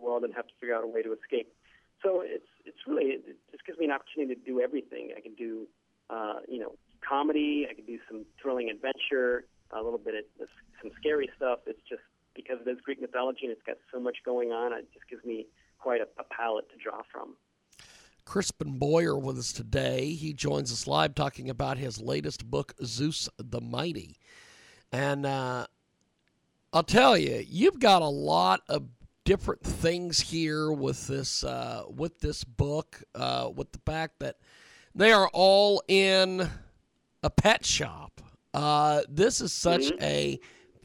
Underworld and have to figure out a way to escape. So it's it's really it just gives me an opportunity to do everything. I can do uh, you know comedy. I can do some thrilling adventure. A little bit of some scary stuff. It's just because it is Greek mythology and it's got so much going on. It just gives me quite a, a palette to draw from. Crispin Boyer with us today. He joins us live talking about his latest book, Zeus the Mighty. And uh, I'll tell you, you've got a lot of different things here with this uh, with this book, uh, with the fact that they are all in a pet shop. Uh, this is such mm-hmm. a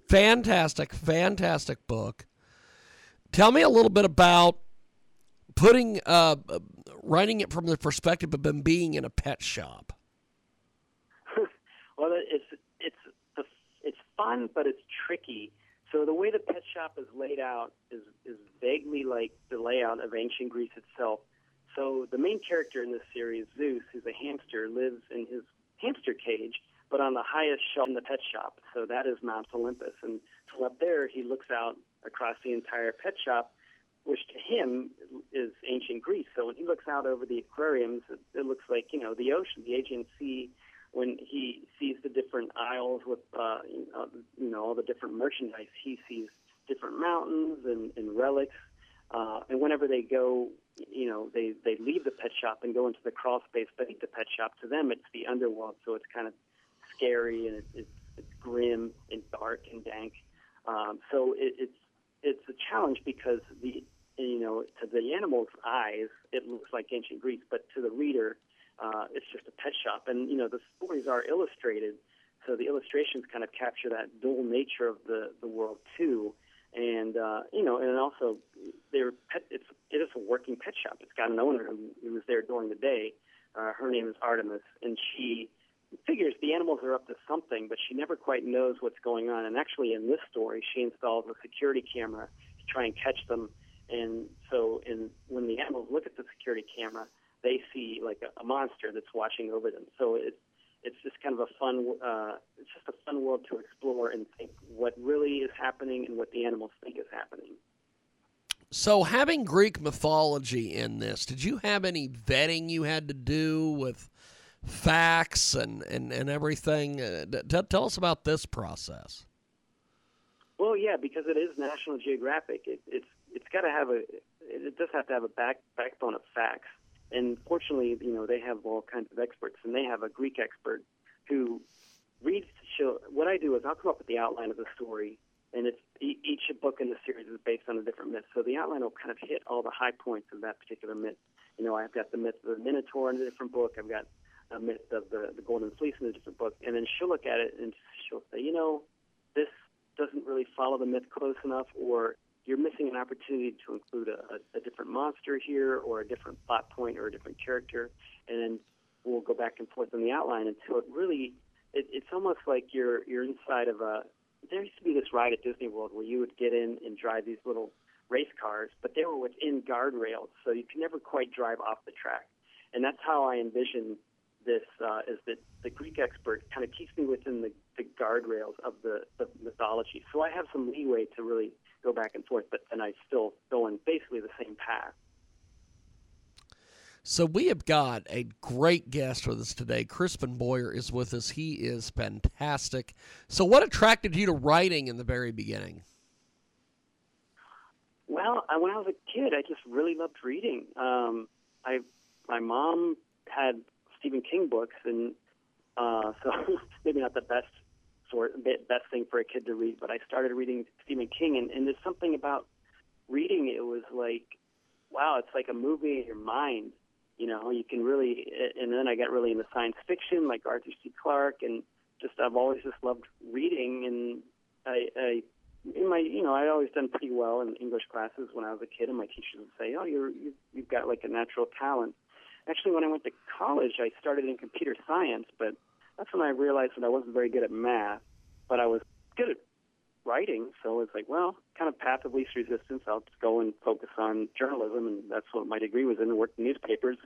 fantastic, fantastic book. Tell me a little bit about putting uh, writing it from the perspective of them being in a pet shop. well, it's it's it's fun, but it's tricky. So the way the pet shop is laid out is is vaguely like the layout of ancient Greece itself. So the main character in this series, Zeus, who's a hamster, lives in his hamster cage, but on the highest shelf in the pet shop. So that is Mount Olympus, and from up there he looks out across the entire pet shop which to him is ancient Greece. So when he looks out over the aquariums, it, it looks like you know the ocean, the Aegean Sea. When he sees the different aisles with uh, you know all the different merchandise, he sees different mountains and, and relics. Uh, and whenever they go, you know, they they leave the pet shop and go into the crawl space beneath the pet shop. To them, it's the underworld, so it's kind of scary and it, it's, it's grim and dark and dank. Um, so it, it's it's a challenge because the you know, to the animal's eyes, it looks like ancient Greece, but to the reader, uh, it's just a pet shop. And you know, the stories are illustrated, so the illustrations kind of capture that dual nature of the the world too. And uh, you know, and also, they're pet. It's it is a working pet shop. It's got an owner who, who was there during the day. Uh, her name is Artemis, and she figures the animals are up to something, but she never quite knows what's going on. And actually, in this story, she installs a security camera to try and catch them and so, in, when the animals look at the security camera, they see like a, a monster that's watching over them. So it's it's just kind of a fun uh, it's just a fun world to explore and think what really is happening and what the animals think is happening. So, having Greek mythology in this, did you have any vetting you had to do with facts and, and, and everything? Uh, t- tell us about this process. Well, yeah, because it is National Geographic. It, it's it's got to have a it does have to have a back backbone of facts. And fortunately, you know, they have all kinds of experts, and they have a Greek expert who reads. Show, what I do is I'll come up with the outline of the story, and it's each book in the series is based on a different myth. So the outline will kind of hit all the high points of that particular myth. You know, I've got the myth of the Minotaur in a different book. I've got a myth of the the Golden Fleece in a different book, and then she'll look at it and she'll say, you know, this doesn't really follow the myth close enough, or you're missing an opportunity to include a, a, different monster here or a different plot point or a different character, and then we'll go back and forth on the outline until it really it, it's almost like you're you're inside of a. There used to be this ride at Disney World where you would get in and drive these little race cars, but they were within guardrails, so you could never quite drive off the track. And that's how I envision this uh, is that the Greek expert kind of keeps me within the, the guardrails of the, the mythology. So I have some leeway to really go back and forth, but then I still go in basically the same path. So we have got a great guest with us today. Crispin Boyer is with us. He is fantastic. So what attracted you to writing in the very beginning? Well, I, when I was a kid, I just really loved reading. Um, I my mom had Stephen King books, and uh, so maybe not the best sort best thing for a kid to read. But I started reading Stephen King, and, and there's something about reading. It was like, wow, it's like a movie in your mind. You know, you can really. And then I got really into science fiction, like Arthur C. Clarke, and just I've always just loved reading, and I, I in my, you know, I always done pretty well in English classes when I was a kid, and my teachers would say, "Oh, you're you've got like a natural talent." Actually, when I went to college, I started in computer science, but that's when I realized that I wasn't very good at math, but I was good at writing. So it's like, well, kind of path of least resistance. I'll just go and focus on journalism, and that's what my degree was in. Worked in newspapers,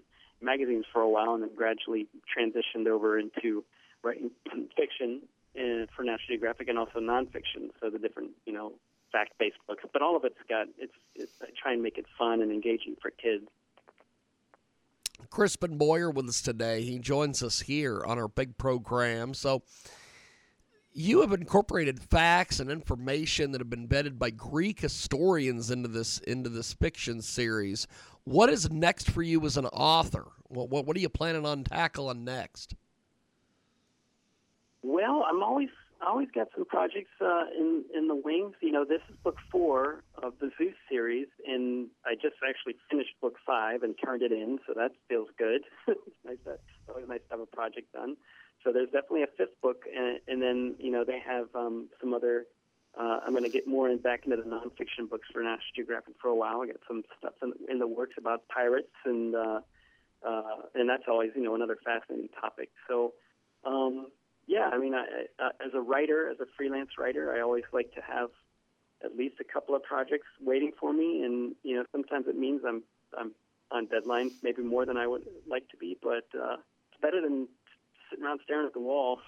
magazines for a while, and then gradually transitioned over into writing fiction uh, for National Geographic and also nonfiction. So the different, you know, fact-based books. But all of it's got it's, it's I try and make it fun and engaging for kids. Crispin Boyer with us today. He joins us here on our big program. So you have incorporated facts and information that have been vetted by Greek historians into this into this fiction series. What is next for you as an author? What what, what are you planning on tackling next? Well, I'm always I always got some projects uh, in in the wings. You know, this is book four of the Zeus series, and I just actually finished book five and turned it in, so that feels good. it's nice to, it's always nice to have a project done. So there's definitely a fifth book, and, and then you know they have um, some other. Uh, I'm going to get more in, back into the nonfiction books for National Geographic for a while. I got some stuff in, in the works about pirates, and uh, uh, and that's always you know another fascinating topic. So. Um, yeah, I mean, I, uh, as a writer, as a freelance writer, I always like to have at least a couple of projects waiting for me, and you know, sometimes it means I'm I'm on deadline, maybe more than I would like to be, but uh, it's better than sitting around staring at the wall.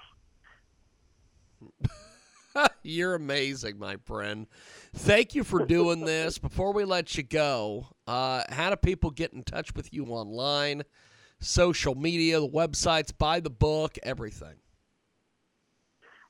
You're amazing, my friend. Thank you for doing this. Before we let you go, uh, how do people get in touch with you online, social media, the websites, buy the book, everything?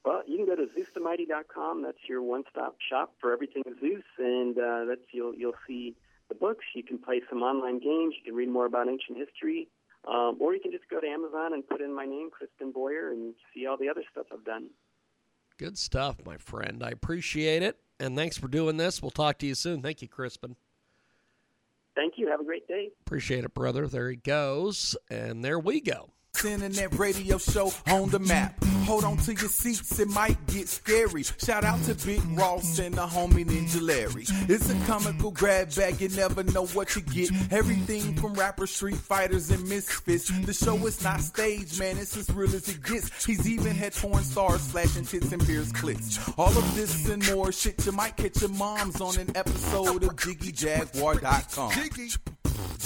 Well, you can go to ZeusTheMighty.com. That's your one-stop shop for everything Zeus, and uh, that's you'll you'll see the books. You can play some online games. You can read more about ancient history, um, or you can just go to Amazon and put in my name, Crispin Boyer, and see all the other stuff I've done. Good stuff, my friend. I appreciate it, and thanks for doing this. We'll talk to you soon. Thank you, Crispin. Thank you. Have a great day. Appreciate it, brother. There he goes, and there we go. Internet radio show on the map. Hold on to your seats, it might get scary. Shout out to Big Ross and the homie Ninja Larry. It's a comical grab bag, you never know what you get. Everything from rappers, street fighters, and misfits. The show is not staged, man, it's as real as it gets. He's even had porn stars slashing tits and beers clits. All of this and more shit, you might catch your moms on an episode of JiggyJaguar.com. Jiggy.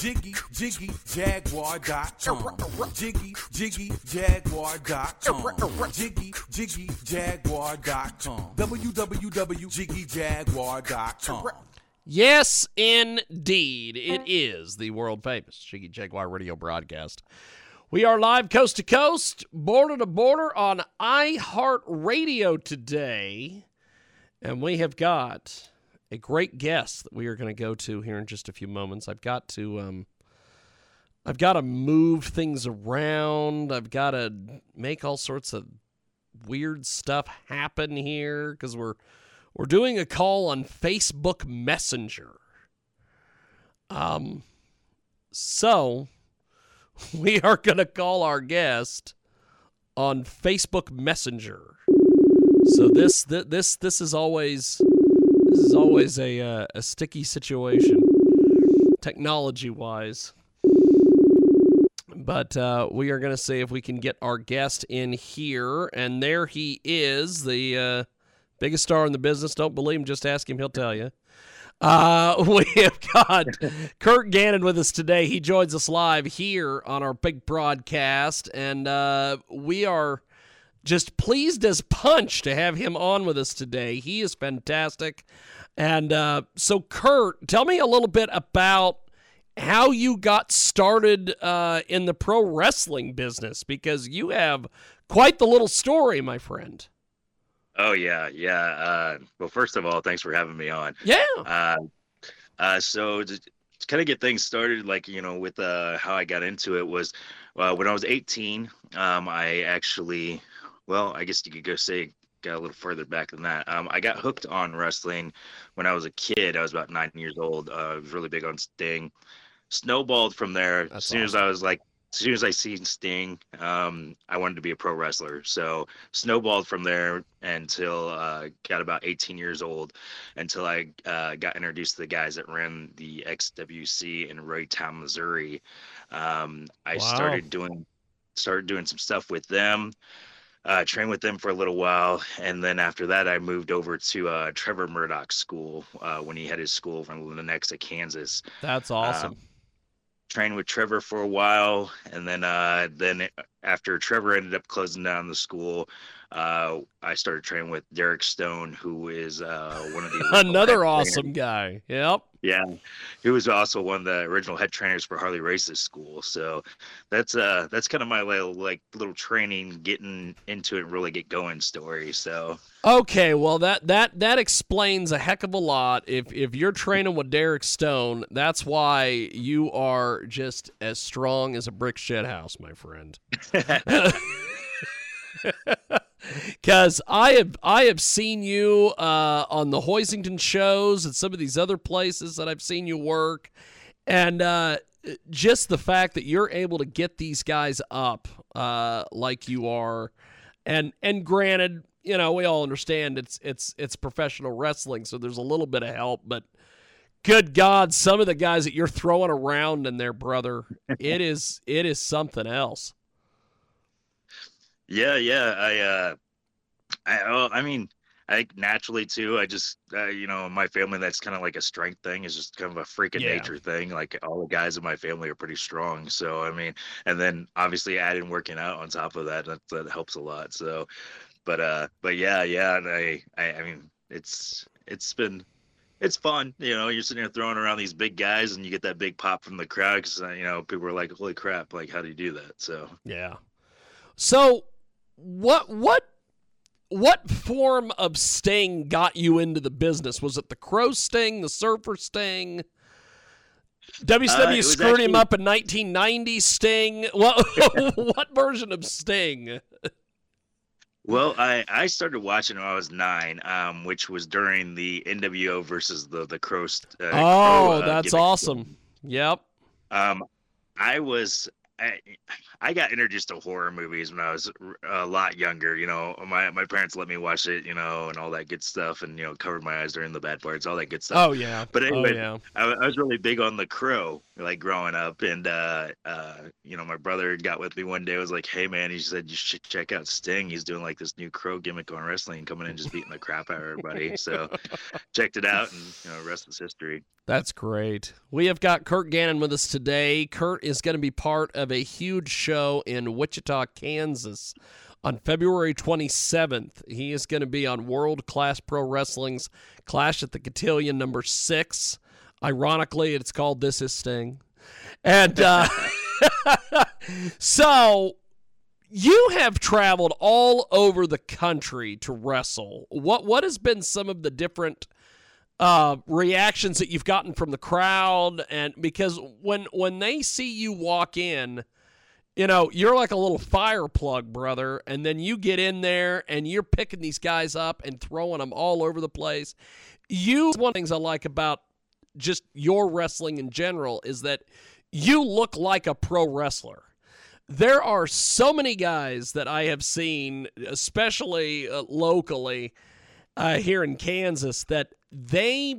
Jiggy, Jiggy Jaguar dot com, Jiggy, Jaguar.com. Jiggy, Jiggy, Jaguar.com. Jiggy, Jiggy, Jaguar.com. www.jiggyjaguar.com. Yes, indeed. It is the world famous Jiggy Jaguar radio broadcast. We are live coast to coast, border to border on iHeartRadio today. And we have got a great guest that we are going to go to here in just a few moments. I've got to um, I've got to move things around. I've got to make all sorts of weird stuff happen here because we're we're doing a call on Facebook Messenger. Um, so we are going to call our guest on Facebook Messenger. So this this this is always this is always a uh, a sticky situation, technology wise. But uh, we are going to see if we can get our guest in here, and there he is, the uh, biggest star in the business. Don't believe him, just ask him; he'll tell you. Uh, we have got Kurt Gannon with us today. He joins us live here on our big broadcast, and uh, we are just pleased as punch to have him on with us today. He is fantastic. And uh, so, Kurt, tell me a little bit about how you got started uh, in the pro wrestling business because you have quite the little story, my friend. Oh yeah, yeah. Uh, well, first of all, thanks for having me on. Yeah. Uh, uh, so to, to kind of get things started, like you know, with uh, how I got into it was uh, when I was 18. Um, I actually, well, I guess you could go say got a little further back than that. Um, I got hooked on wrestling when I was a kid. I was about nine years old. Uh, I was really big on Sting snowballed from there. That's as soon awesome. as I was like as soon as I seen Sting, um, I wanted to be a pro wrestler. So snowballed from there until uh, got about 18 years old, until I uh, got introduced to the guys that ran the XWC in Raytown, Missouri. Um, I wow. started doing started doing some stuff with them. Uh, trained with them for a little while, and then after that, I moved over to uh, Trevor Murdoch's school uh, when he had his school from Lenexa, Kansas. That's awesome. Um, trained with Trevor for a while, and then uh, then after Trevor ended up closing down the school, uh, I started training with Derek Stone, who is uh, one of the another awesome guy. Yep. Yeah, he was also one of the original head trainers for Harley Race's school. So that's uh that's kind of my little like little training, getting into it, and really get going story. So okay, well that that that explains a heck of a lot. If if you're training with Derek Stone, that's why you are just as strong as a brick shed house, my friend. because I have I have seen you uh, on the Hoisington shows and some of these other places that I've seen you work, and uh, just the fact that you're able to get these guys up uh, like you are, and and granted, you know we all understand it's it's it's professional wrestling, so there's a little bit of help, but good God, some of the guys that you're throwing around in there, brother, it is it is something else. Yeah, yeah. I, uh, I, well, I mean, I naturally too. I just, uh, you know, my family. That's kind of like a strength thing. Is just kind of a freaking yeah. nature thing. Like all the guys in my family are pretty strong. So I mean, and then obviously adding working out on top of that, that, that helps a lot. So, but uh, but yeah, yeah. And I, I, I mean, it's it's been it's fun. You know, you're sitting there throwing around these big guys, and you get that big pop from the crowd because uh, you know people are like, "Holy crap! Like, how do you do that?" So yeah. So what what what form of sting got you into the business? Was it the crow sting, the surfer sting? WCW uh, screwed actually... him up in 1990 Sting. What what version of Sting? Well, I, I started watching when I was nine, um, which was during the NWO versus the the Crow. Uh, oh, Crow, uh, that's awesome! Yep. Um, I was I, I got introduced to horror movies when I was a lot younger. You know, my my parents let me watch it, you know, and all that good stuff, and you know, covered my eyes during the bad parts, all that good stuff. Oh yeah. But oh, anyway, oh, yeah. I, I, was really big on the Crow, like growing up, and uh, uh, you know, my brother got with me one day. Was like, "Hey man," he said, "You should check out Sting. He's doing like this new Crow gimmick on wrestling, coming in just beating the crap out of everybody." So, checked it out, and you know, rest is history. That's great. We have got Kurt Gannon with us today. Kurt is going to be part of a huge show in Wichita, Kansas on February 27th. He is going to be on World Class Pro Wrestling's Clash at the Cotillion number six. Ironically, it's called This Is Sting. And uh, so you have traveled all over the country to wrestle. What what has been some of the different uh, reactions that you've gotten from the crowd and because when when they see you walk in you know you're like a little fire plug brother and then you get in there and you're picking these guys up and throwing them all over the place. You one of the things i like about just your wrestling in general is that you look like a pro wrestler. There are so many guys that i have seen especially uh, locally uh, here in kansas that they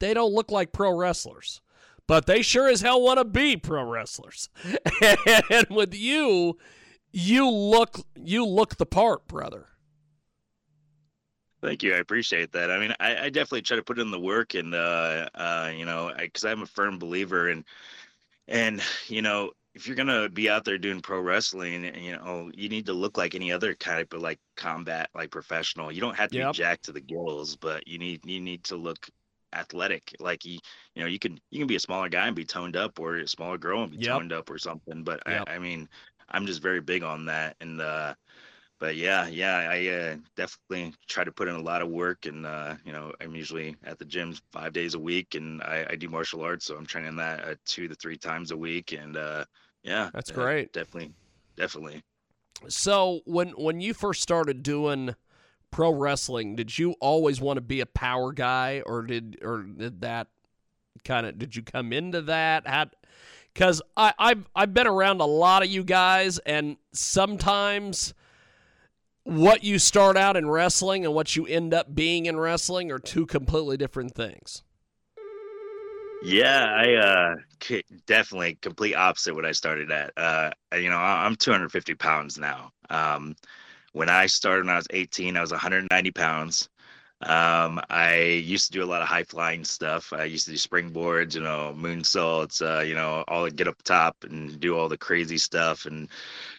they don't look like pro wrestlers, but they sure as hell want to be pro wrestlers. and with you, you look you look the part, brother. Thank you. I appreciate that. I mean, I, I definitely try to put in the work, and uh, uh, you know, because I'm a firm believer, and and you know, if you're gonna be out there doing pro wrestling, you know, you need to look like any other type of like combat, like professional. You don't have to yep. be jacked to the gills, but you need you need to look athletic. Like you, you know, you can you can be a smaller guy and be toned up, or a smaller girl and be yep. toned up, or something. But yep. I, I mean, I'm just very big on that, and uh, but yeah, yeah, I uh, definitely try to put in a lot of work, and uh, you know, I'm usually at the gym five days a week, and I, I do martial arts, so I'm training that uh, two to three times a week, and uh, yeah, that's great. Definitely, definitely. So when when you first started doing pro wrestling, did you always want to be a power guy, or did or did that kind of did you come into that? How because I I've I've been around a lot of you guys, and sometimes what you start out in wrestling and what you end up being in wrestling are two completely different things. Yeah, I uh definitely complete opposite what I started at. Uh, you know, I'm 250 pounds now. Um, when I started when I was 18, I was 190 pounds. Um, I used to do a lot of high flying stuff. I used to do springboards, you know, moonsaults, uh, you know, all the get up top and do all the crazy stuff and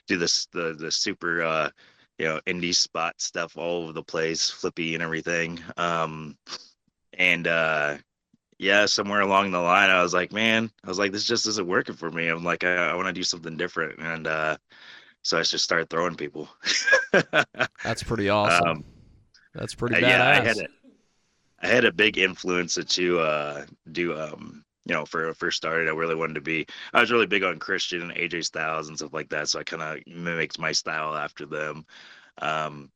do this the the super uh, you know indie spot stuff all over the place, flippy and everything. Um, and uh, yeah, somewhere along the line, I was like, man, I was like, this just isn't working for me. I'm like, I, I want to do something different, and uh, so I just started throwing people. That's pretty awesome. Um, That's pretty uh, badass. yeah, I had a, I had a big influence to uh, do um, you know, for first started, I really wanted to be. I was really big on Christian and AJ Styles and stuff like that, so I kind of mimicked my style after them. Um,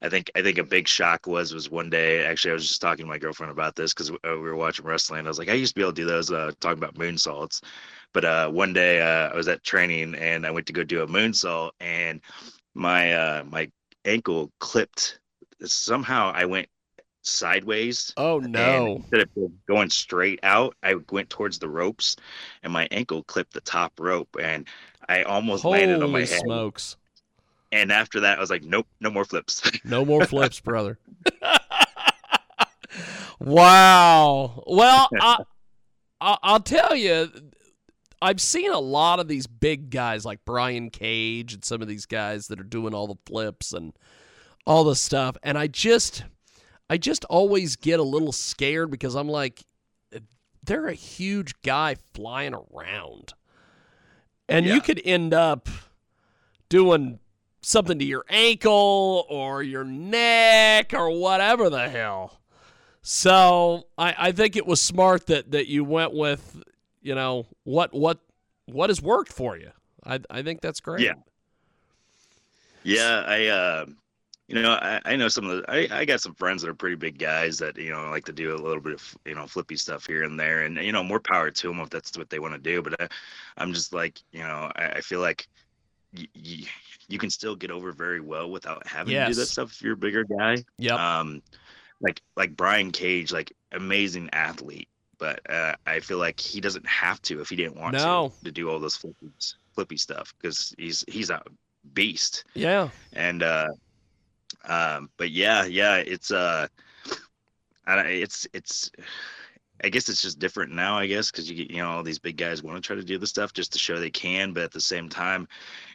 I think I think a big shock was was one day. Actually, I was just talking to my girlfriend about this because we were watching wrestling. I was like, I used to be able to do those, uh, talking about moonsaults. But uh, one day uh, I was at training and I went to go do a moonsault, and my uh, my ankle clipped. Somehow I went sideways. Oh no! instead of going straight out, I went towards the ropes, and my ankle clipped the top rope, and I almost landed on my Holy head. smokes! And after that, I was like, nope, no more flips. No more flips, brother. wow. Well, I, I, I'll tell you, I've seen a lot of these big guys like Brian Cage and some of these guys that are doing all the flips and all the stuff, and I just, I just always get a little scared because I'm like, they're a huge guy flying around, and Yeah. you could end up doing something to your ankle or your neck or whatever the hell. So I, I think it was smart that, that you went with, you know, what what what has worked for you. I I think that's great. Yeah. yeah, I, uh, you know, I, I know some of the, I, I got some friends that are pretty big guys that, you know, like to do a little bit of, you know, flippy stuff here and there. And, you know, more power to them if that's what they want to do. But I, I'm just like, you know, I, I feel like y- y- you can still get over very well without having to do that stuff if you're a bigger guy. Yeah. um like like brian cage like amazing athlete but uh, i feel like he doesn't have to if he didn't want No. to to do all this flippy, flippy stuff because he's he's a beast yeah. and uh um but yeah yeah it's uh I, don't- it's it's I guess it's just different now, I guess, because you get, you know, all these big guys want to try to do the stuff just to show they can. But at the same time,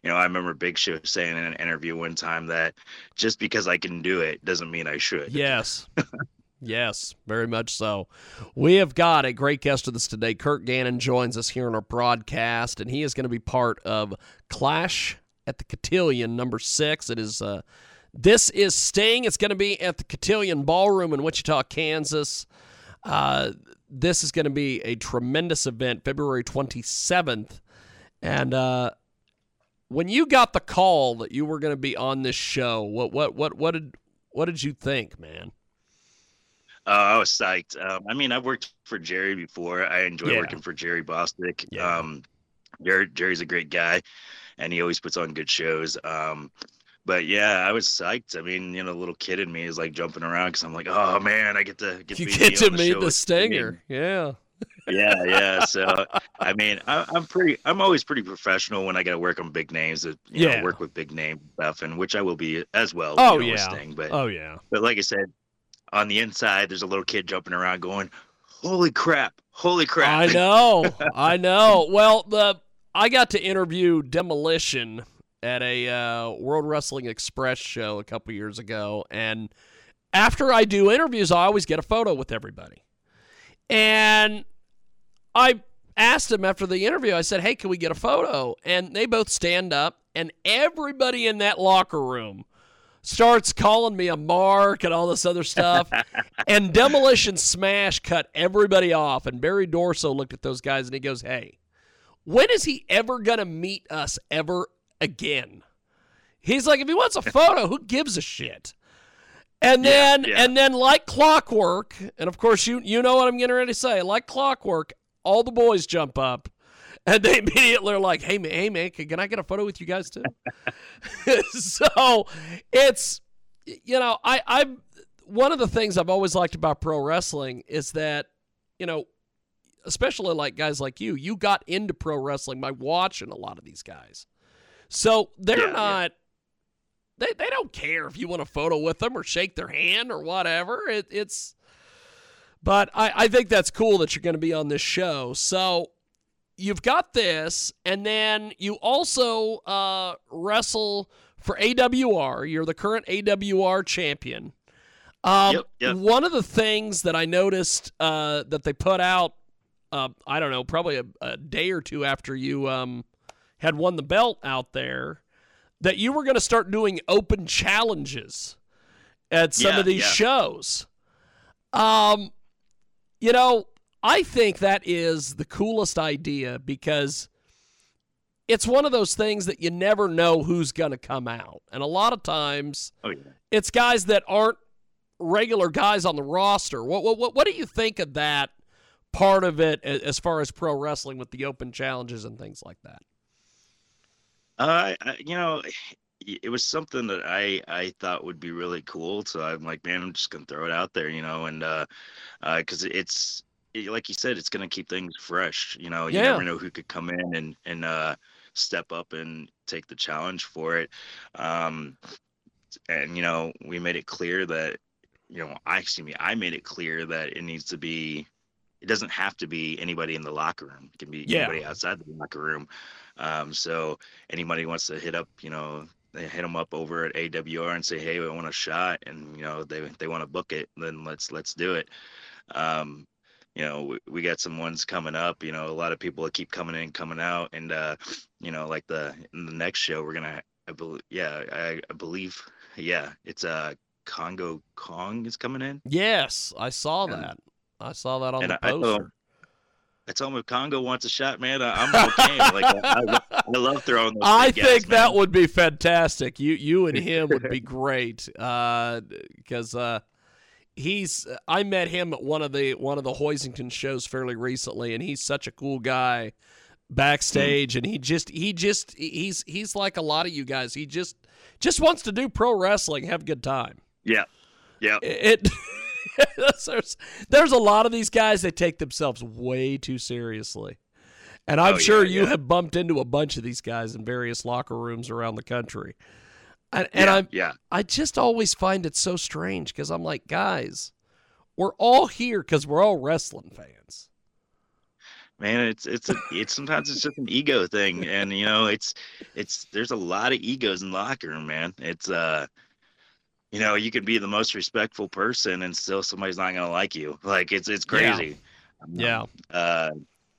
you know, I remember Big Show saying in an interview one time that just because I can do it doesn't mean I should. Yes. yes, very much so. We have got a great guest with us today. Kurt Gannon joins us here on our broadcast, and he is going to be part of Clash at the Cotillion number six. It is uh this is Sting. It's going to be at the Cotillion Ballroom in Wichita, Kansas. Uh, this is going to be a tremendous event, February 27th. And uh, when you got the call that you were going to be on this show, what what what what did what did you think, man? Uh, I was psyched. Um, I mean, I've worked for Jerry before. I enjoy Yeah. working for Jerry Bostic. Yeah. Um, Jerry, Jerry's a great guy, and he always puts on good shows. Um, but yeah, I was psyched. I mean, you know, the little kid in me is like jumping around because I'm like, oh man, I get to get You to get to the meet the Stinger. Yeah. yeah, yeah. So I mean, I, I'm pretty. I'm always pretty professional when I got to work on big names. That you Yeah. know, work with big name stuff, and which I will be as well. Oh, you know, yeah. But Oh yeah. but like I said, on the inside, there's a little kid jumping around going, "Holy crap! Holy crap!" I know. I know. Well, the I got to interview Demolition at a uh, World Wrestling Express show a couple years ago, and after I do interviews, I always get a photo with everybody. And I asked them after the interview. I said, "Hey, can we get a photo?" And they both stand up, and everybody in that locker room starts calling me a mark and all this other stuff. and Demolition Smash cut everybody off. And Barry Darsow looked at those guys and he goes, Hey, when is he ever going to meet us ever again? He's like, if he wants a photo, who gives a shit? And then, yeah. and then, like clockwork, and of course, you you know what I'm getting ready to say. Like clockwork, all the boys jump up, and they immediately are like, "Hey man, hey man, can I get a photo with you guys too?" so it's you know, I I'm one of the things I've always liked about pro wrestling is that you know, especially like guys like you, you got into pro wrestling by watching a lot of these guys, so they're Yeah, not. They, they don't care if you want a photo with them or shake their hand or whatever. It, it's, but I, I think that's cool that you're going to be on this show. So you've got this, and then you also uh, wrestle for AWR. You're the current AWR champion. Um, Yep, yep. One of the things that I noticed uh, that they put out, uh, I don't know, probably a, a day or two after you um, had won the belt out there, that you were going to start doing open challenges at some Yeah, of these yeah. shows. Um, you know, I think that is the coolest idea because it's one of those things that you never know who's going to come out. And a lot of times Oh yeah. it's guys that aren't regular guys on the roster. What what what, what do you think of that part of it as far as pro wrestling with the open challenges and things like that? Uh, I, you know, it was something that I I thought would be really cool. So I'm like, man, I'm just gonna throw it out there, you know, and uh, uh, because it's it- like you said, it's gonna keep things fresh. You know, you Yeah. never know who could come in and and uh step up and take the challenge for it. Um, and you know, we made it clear that you know, I excuse me, I made it clear that it needs to be. It doesn't have to be anybody in the locker room. It can be Yeah. anybody outside the locker room. Um, so anybody wants to hit up, you know, they hit them up over at AWR and say, "Hey, I want a shot," and you know, they they want to book it, then let's let's do it. Um, you know, we, we got some ones coming up. You know, a lot of people keep coming in, coming out, and uh, you know, like the in the next show, we're gonna, I believe, yeah, I, I believe, yeah, it's uh Kongo Kong is coming in. Yes, I saw And- that. I saw that on the I- I poster. him, I told him if Kongo wants a shot, man, I, I'm okay. like I, I, I love throwing. Those I big guys, think that man. would be fantastic. You you and him would be great because uh, he's. I met him at one of the one of the Hoisington shows fairly recently, and he's such a cool guy backstage, and he just he just he's he's like a lot of you guys. He just just wants to do pro wrestling, have a good time. Yeah, yeah. It. there's, there's a lot of these guys that take themselves way too seriously. And I'm Oh, sure yeah, you yeah. have bumped into a bunch of these guys in various locker rooms around the country. And, and yeah, I'm, yeah. I just always find it so strange because I'm like, guys, we're all here because we're all wrestling fans. man it's it's a it's sometimes it's just an ego thing and you know it's it's there's a lot of egos in the locker room man it's uh you know you could be the most respectful person and still somebody's not gonna like you like it's it's Yeah. crazy Um, Yeah. uh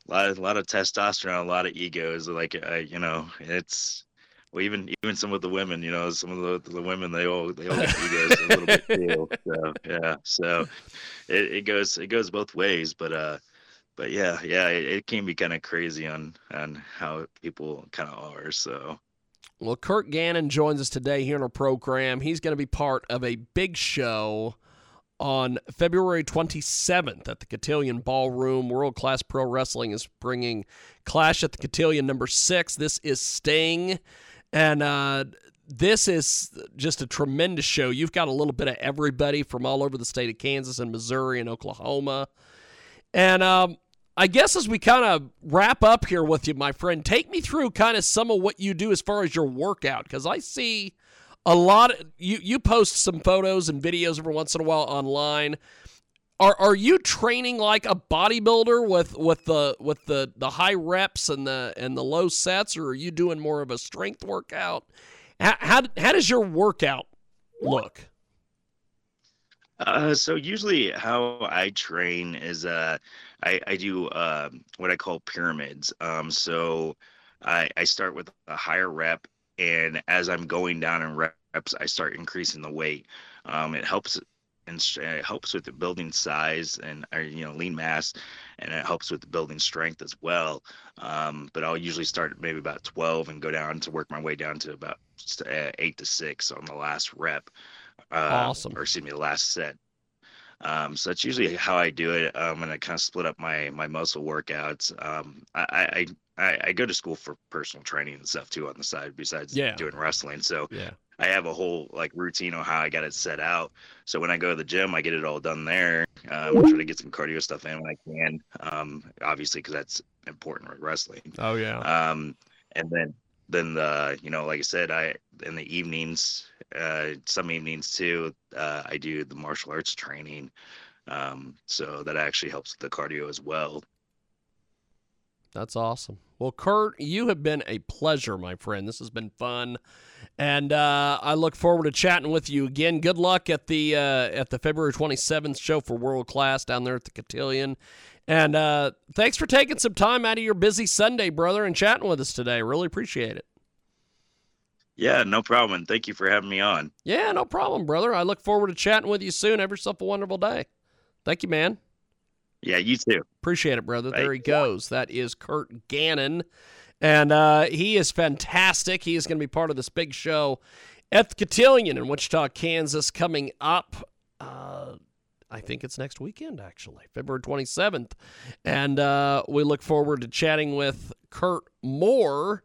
a lot of, a lot of testosterone a lot of egos like uh, you know it's well even even some of the women you know some of the, the women they all they all got egos a little bit too so yeah so it, it goes it goes both ways but uh but yeah yeah it, it can be kind of crazy on on how people kind of are so Well, Kurt Gannon joins us today here in our program. He's going to be part of a big show on February 27th at the Cotillion Ballroom. World Class Pro Wrestling is bringing Clash at the Cotillion number six. This is Sting. And uh, this is just a tremendous show. You've got a little bit of everybody from all over the state of Kansas and Missouri and Oklahoma. And um, I guess as we kind of wrap up here with you, my friend, take me through kind of some of what you do as far as your workout, because I see a lot of you. You post some photos and videos every once in a while online. Are are you training like a bodybuilder with with the with the the high reps and the and the low sets, or are you doing more of a strength workout? How how, how does your workout look? Uh, so usually how I train is uh, I, I do uh, what I call pyramids. Um, so I, I start with a higher rep, and as I'm going down in reps, I start increasing the weight. Um, it helps and it helps with the building size and or, you know lean mass, and it helps with the building strength as well. Um, but I'll usually start at maybe about 12 and go down to work my way down to about uh, eight to six on the last rep. Uh, Awesome. Or excuse me, the last set. Um, so that's usually how I do it. Um, and I kind of split up my my muscle workouts. Um, I, I I I go to school for personal training and stuff too on the side besides Yeah. doing wrestling. So Yeah. I have a whole like routine on how I got it set out. So when I go to the gym, I get it all done there. Um, try to get some cardio stuff in when I can. Um, obviously because that's important with wrestling. Oh yeah. Um, and then then the you know like I said, I in the evenings, uh, some evenings too, uh, I do the martial arts training. Um, so that actually helps with the cardio as well. That's awesome. Well, Kurt, you have been a pleasure, my friend. This has been fun, and uh, I look forward to chatting with you again. Good luck at the uh, at the February twenty seventh show for World Class down there at the Cotillion, and uh, thanks for taking some time out of your busy Sunday, brother, and chatting with us today. Really appreciate it. Yeah, no problem. And thank you for having me on. Yeah, no problem, brother. I look forward to chatting with you soon. Have yourself a wonderful day. Thank you, man. Yeah, you too. Appreciate it, brother. There he goes. That is Kurt Gannon. And uh, he is fantastic. He is going to be part of this big show at the Cotillion in Wichita, Kansas, coming up. Uh, I think it's next weekend, actually, February 27th. And uh, we look forward to chatting with Kurt more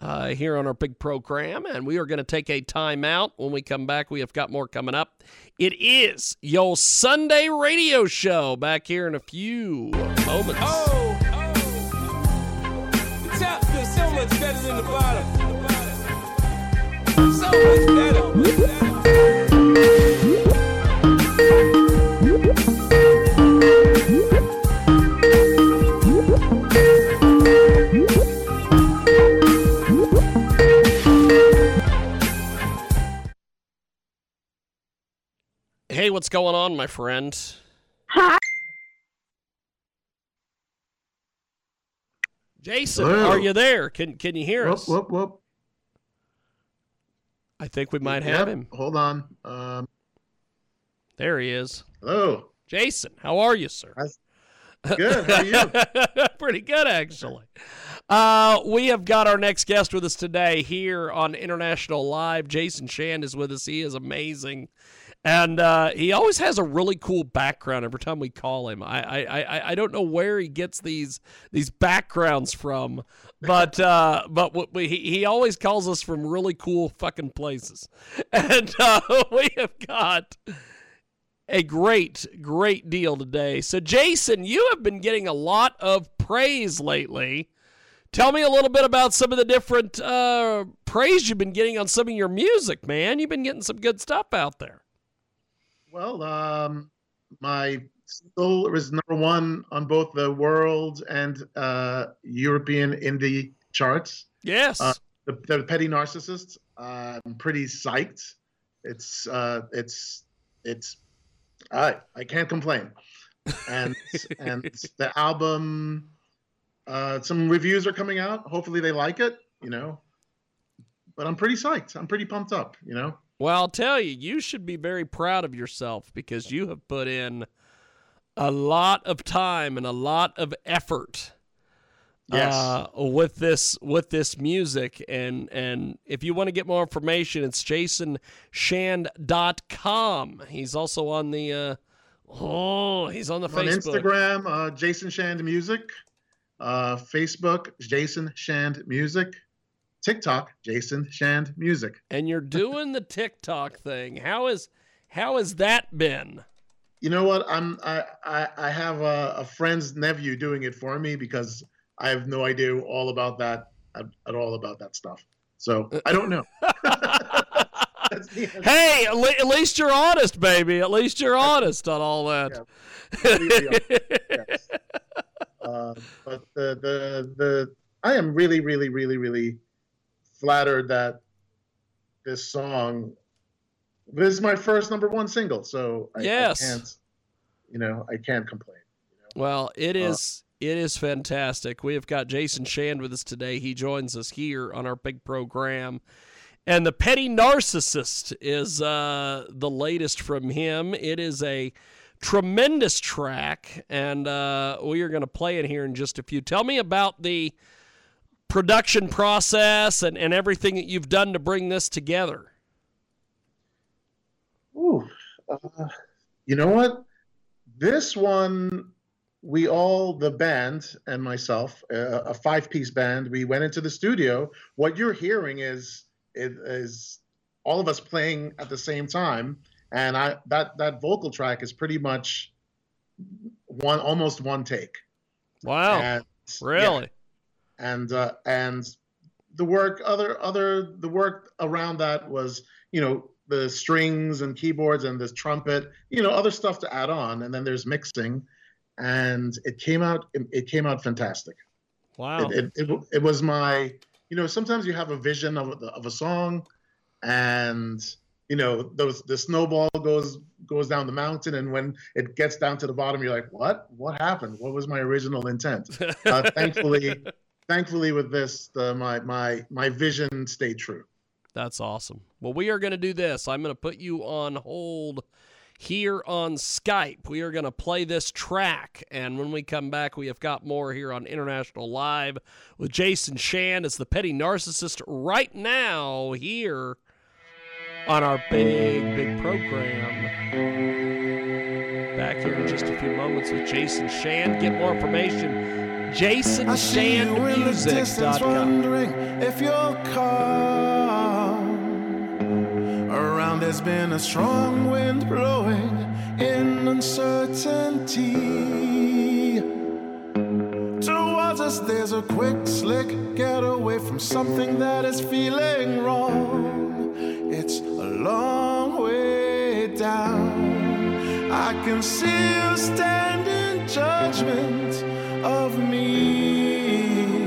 uh, here on our big program. And we are going to take a timeout. When we come back, we have got more coming up. It is your Sunday radio show back here in a few moments. Oh, oh. The top feels so much better than the bottom. So much better. Hey, what's going on, my friend? Hi. Jason, Hello. are you there? Can can you hear Whoop, us? whoop, whoop. I think we might have Yep, him. Hold on. Um, There he is. hello. Jason, how are you, sir? Good. How are you? Pretty good, actually. Uh, we have got our next guest with us today here on International Live. Jason Shand is with us. He is amazing. And uh, he always has a really cool background every time we call him. I, I, I, don't know where he gets these these backgrounds from, but uh, but w- we, he he always calls us from really cool fucking places. And uh, we have got a great, great deal today. So, Jason, you have been getting a lot of praise lately. Tell me a little bit about some of the different uh, praise you've been getting on some of your music, man. You've been getting some good stuff out there. Well, um, my single was number one on both the world and uh, European indie charts. Yes. Uh, The, the Petty Narcissists. Uh, I'm pretty psyched. It's uh, it's it's I I can't complain. And and the album, uh, some reviews are coming out. Hopefully they like it. You know. But I'm pretty psyched. I'm pretty pumped up. You know. Well, I'll tell you, you should be very proud of yourself because you have put in a lot of time and a lot of effort Yes. uh, with this with this music and and if you want to get more information it's jasonshand.com he's also on the uh, oh he's on the on facebook Instagram, uh, Jason Shand Music. Uh, Facebook, Jason Shand Music. TikTok, Jason Shand Music. and you're doing the tiktok thing how is how has that been You know what? I'm I I, I have a, a friend's nephew doing it for me because I have no idea all about that at, at all about that stuff. So I don't know. That's the answer. hey at, le- at least you're honest baby at least you're honest on all that Completely Yes. Uh, but the, the the I am really really really really flattered that this song this is my first number one single, so I, Yes. I can't you know I can't complain. Well, it is. Uh, it is fantastic. We have got Jason Shand with us today. He joins us here on our big program. And the Petty Narcissist is uh, the latest from him. It is a tremendous track, and uh, we are going to play it here in just a few. Tell me about the production process and, and everything that you've done to bring this together. Ooh, uh, you know what? this one, we all, the band and myself, uh, a five piece band, we went into the studio. What you're hearing is, is, is all of us playing at the same time. And I that that vocal track is pretty much one almost one take. Wow. And, really? yeah. And uh, and the work other other the work around that was you know the strings and keyboards and this trumpet you know other stuff to add on. And then there's mixing. And it came out it, came out fantastic. Wow. It, it, it, it, was my you know sometimes you have a vision of, of a song and you know those the snowball goes goes down the mountain. And when it gets down to the bottom you're like what? What happened? What was my original intent? Uh, thankfully thankfully with this the, my my my vision stayed true. That's awesome. Well we are going to do this. I'm going to put you on hold here on skype. We are going to play this track and when we come back we have got more here on international live with jason shand as the petty narcissist right now here on our big big program. Back here in just a few moments with jason shand get more information JasonShandMusic.com. Wondering if you'll come. Around there's been a strong wind blowing in uncertainty. Towards us, there's a quick, slick getaway from something that is feeling wrong. It's a long way down. I can see you stand in judgment of me.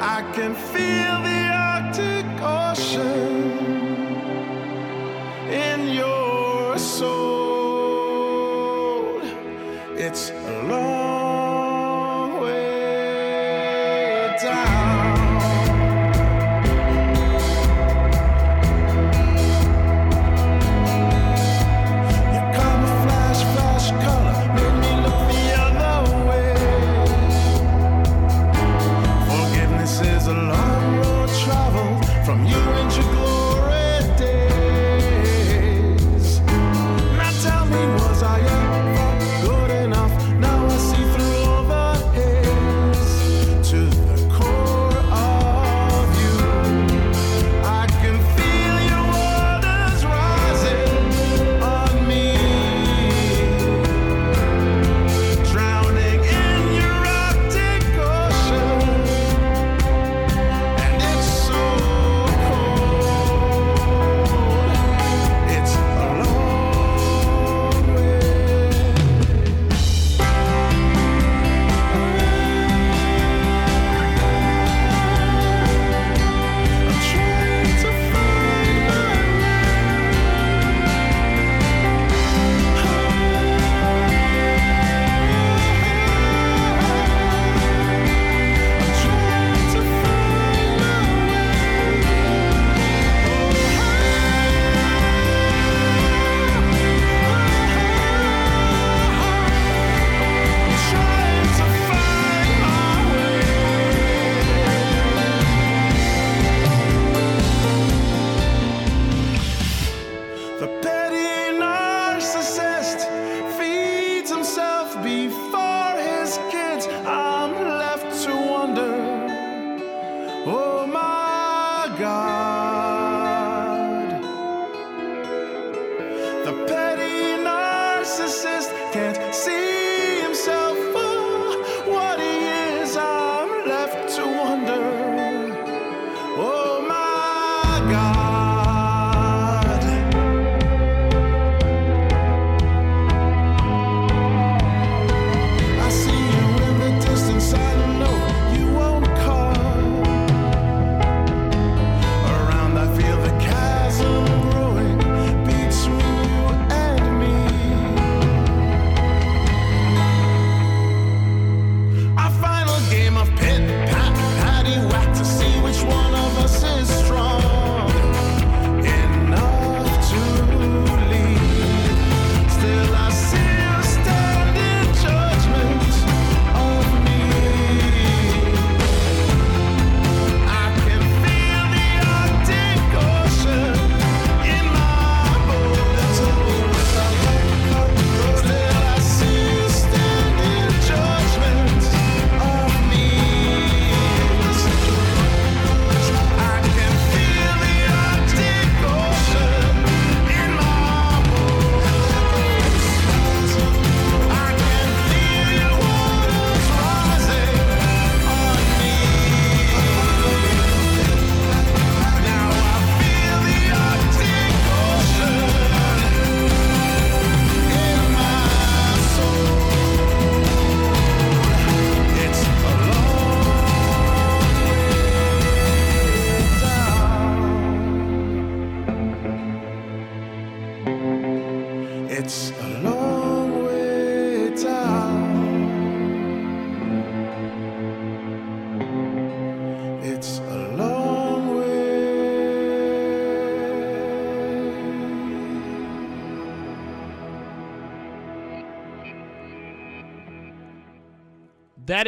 I can feel the Arctic Ocean in your soul. It's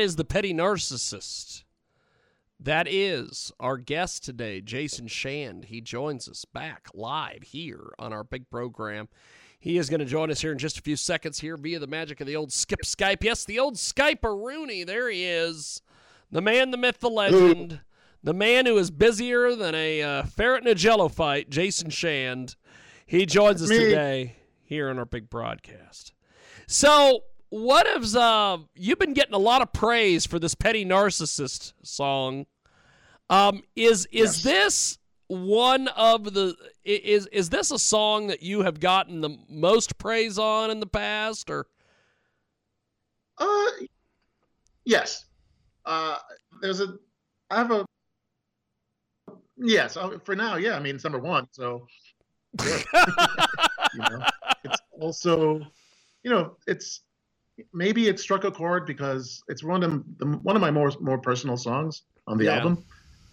is the petty narcissist. That is our guest today, Jason Shand. He joins us back live here on our big program. He is going to join us here in just a few seconds here via the magic of the old skip Skype. Yes, the old Skype Rooney. There he is. The man, the myth, the legend. The man who is busier than a uh, ferret in a jello fight, Jason Shand. He joins us Me. today here on our big broadcast. So, what has uh, you've been getting a lot of praise for this petty narcissist song? Um, is is Yes. this one of the is is this a song that you have gotten the most praise on in the past, or Uh, yes. Uh, there's a. I have a. Yes, uh, for now, yeah. I mean, it's number one, so. sure. you know, it's also, you know, it's maybe it struck a chord because it's one of the one of my more more personal songs on the Yeah. album,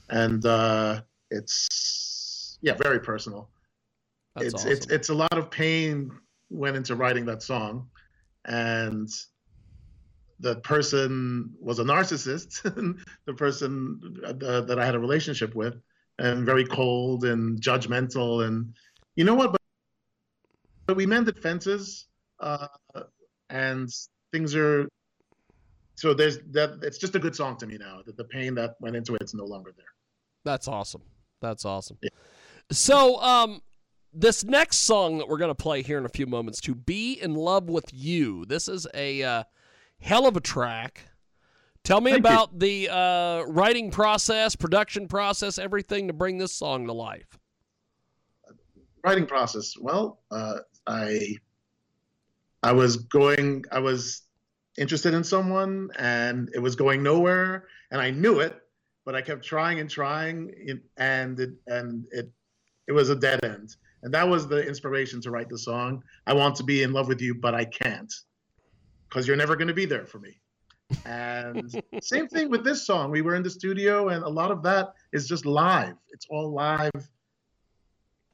and uh, it's yeah, very personal. That's it's awesome. it's it's a lot of pain went into writing that song, and the person was a narcissist, the person uh, that I had a relationship with, and very cold and judgmental, and you know what? But, but we mended fences, uh, and things are. So there's that. It's just a good song to me now. That the pain that went into it's no longer there. That's awesome. That's awesome. Yeah. So, um, this next song that we're going to play here in a few moments, "To Be in Love with You." This is a uh, hell of a track. Tell me Thank you. about the uh, writing process, production process, everything to bring this song to life. writing process well uh, i i was going i was interested in someone and it was going nowhere and i knew it but i kept trying and trying and it and it it was a dead end. And that was the inspiration to write the song i want to be in love with you but i can't because you're never going to be there for me. And same thing with this song. We were in the studio and a lot of that is just live. It's all live.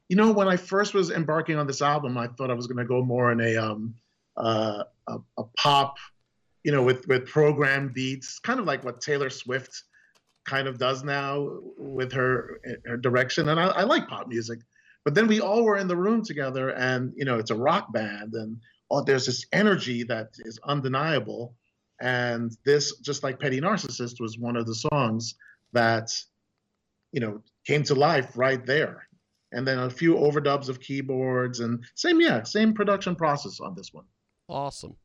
You know, when I first was embarking on this album, I thought I was going to go more in a um, uh, a, a pop, you know, with with program beats, kind of like what Taylor Swift kind of does now with her her direction. And I, I like pop music, but then we all were in the room together, and you know, it's a rock band, and oh, there's this energy that is undeniable. And this, just like Petty Narcissist, was one of the songs that, you know, came to life right there and then a few overdubs of keyboards and same yeah same production process on this one Awesome.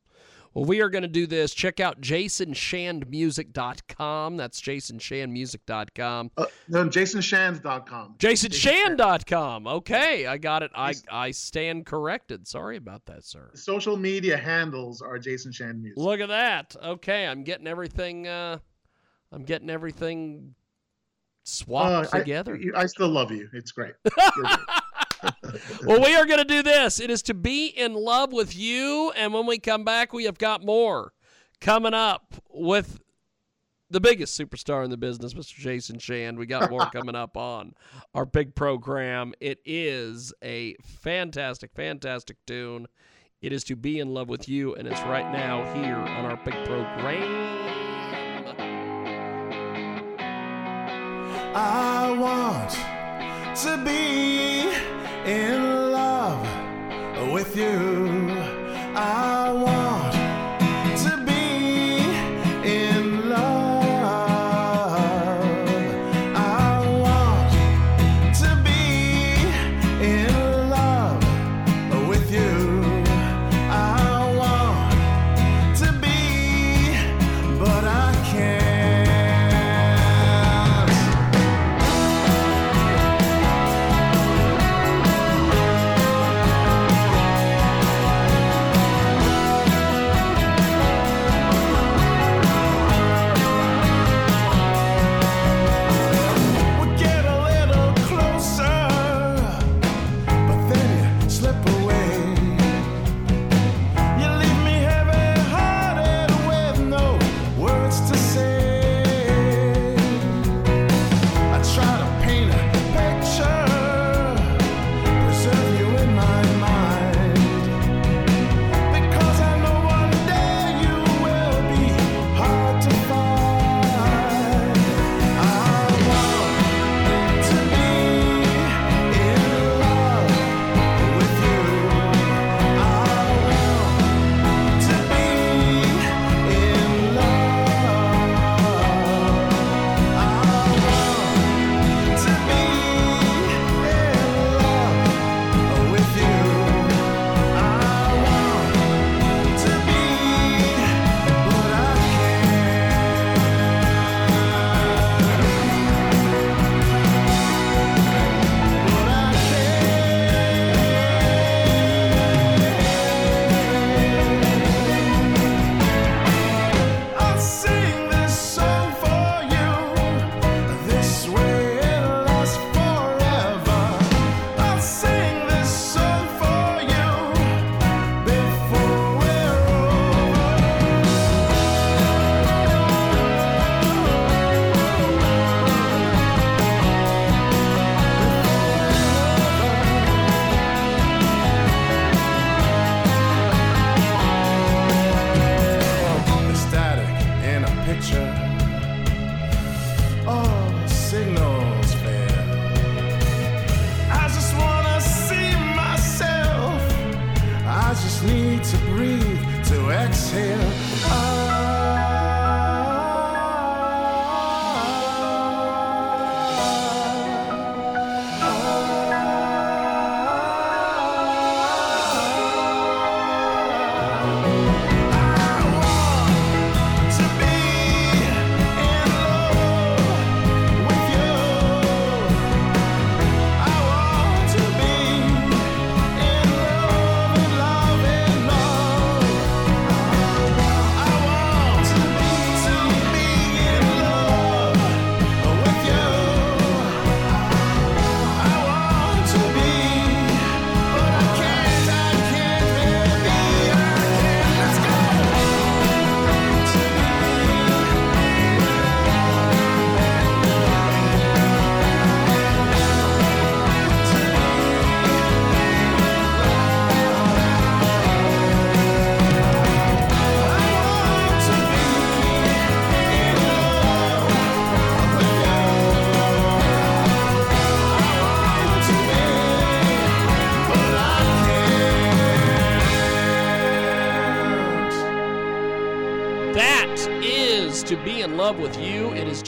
Well, we are going to do this. Check out jasonshandmusic.com. That's jasonshandmusic.com. uh, no jasonshands.com jasonshand.com. Okay, I got it. I, I stand corrected. Sorry about that, sir. social media handles are jason shand music Look at that. Okay, I'm getting everything. Uh, I'm getting everything swapped Uh, I- together. I, still love you it's great. well, we are going to do this. It is to be in love with you, and when we come back, we have got more coming up with the biggest superstar in the business, Mr. Jason Shand. We got more coming up on our big program. It is a fantastic, fantastic tune. It is to be in love with you, and it's right now here on our big program. I want to be in love with you. I want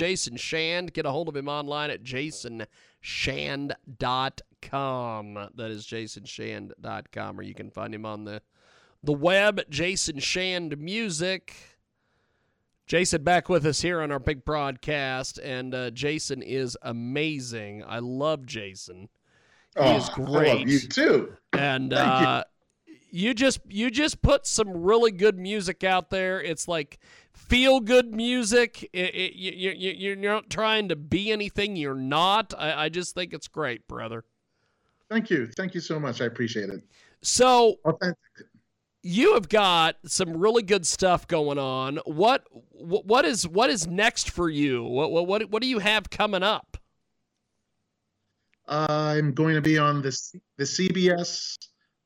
Jason Shand. Get a hold of him online at jasonshand.com. That is jasonshand.com, or you can find him on the the web at Jason Shand Music. Jason back with us here on our big broadcast, and uh, Jason is amazing. I love Jason. He oh, is great. I love you too. And Thank you. uh, you just you just put some really good music out there. It's like feel good music. It, it, you, you, you're not trying to be anything you're not. I, I just think it's great, brother. Thank you. Thank you so much. I appreciate it. So Authentic. you have got some really good stuff going on. What what what is what is next for you? What what what, what do you have coming up? I'm going to be on this the CBS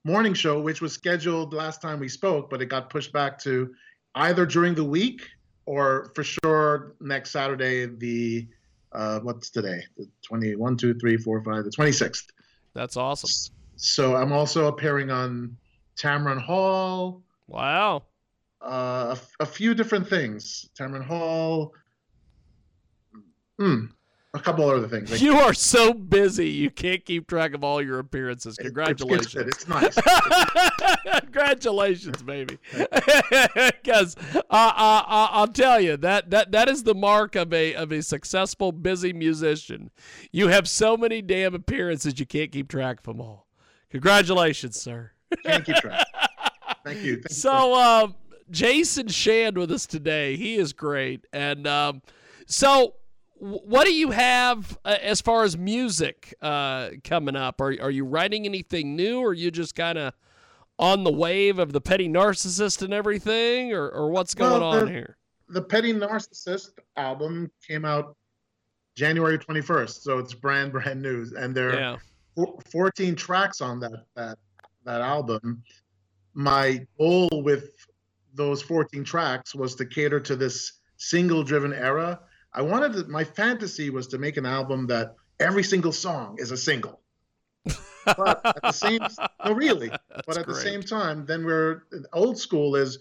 morning show, which was scheduled last time we spoke, but it got pushed back to either during the week or for sure next Saturday, the uh, what's today? The 21, 2, 3, 4, 5, the 26th. That's awesome. So I'm also appearing on Tamron Hall, Wow. uh, a, f- a few different things. Tamron Hall, hmm, a couple other things. Like, You are so busy you can't keep track of all your appearances. it- it's Congratulations. It's nice. Congratulations, baby. Because uh, uh, uh, I'll tell you that, that that is the mark of a of a successful, busy musician. You have so many damn appearances you can't keep track of them all. Congratulations, sir. Thank you. Thank you. So, um, Jason Shand with us today. He is great. And um, so, what do you have uh, as far as music uh, coming up? Are, are you writing anything new, or are you just kind of on the wave of the petty narcissist and everything, or, or what's going Well, on here? the Petty Narcissist album came out January 21st, so it's brand brand new, and there Yeah. are 14 tracks on that that that album. My goal with those 14 tracks was to cater to this single-driven era. I wanted to, my fantasy was to make an album that every single song is a single. But at the same, no, really. but That's at the same time, then we're old school is,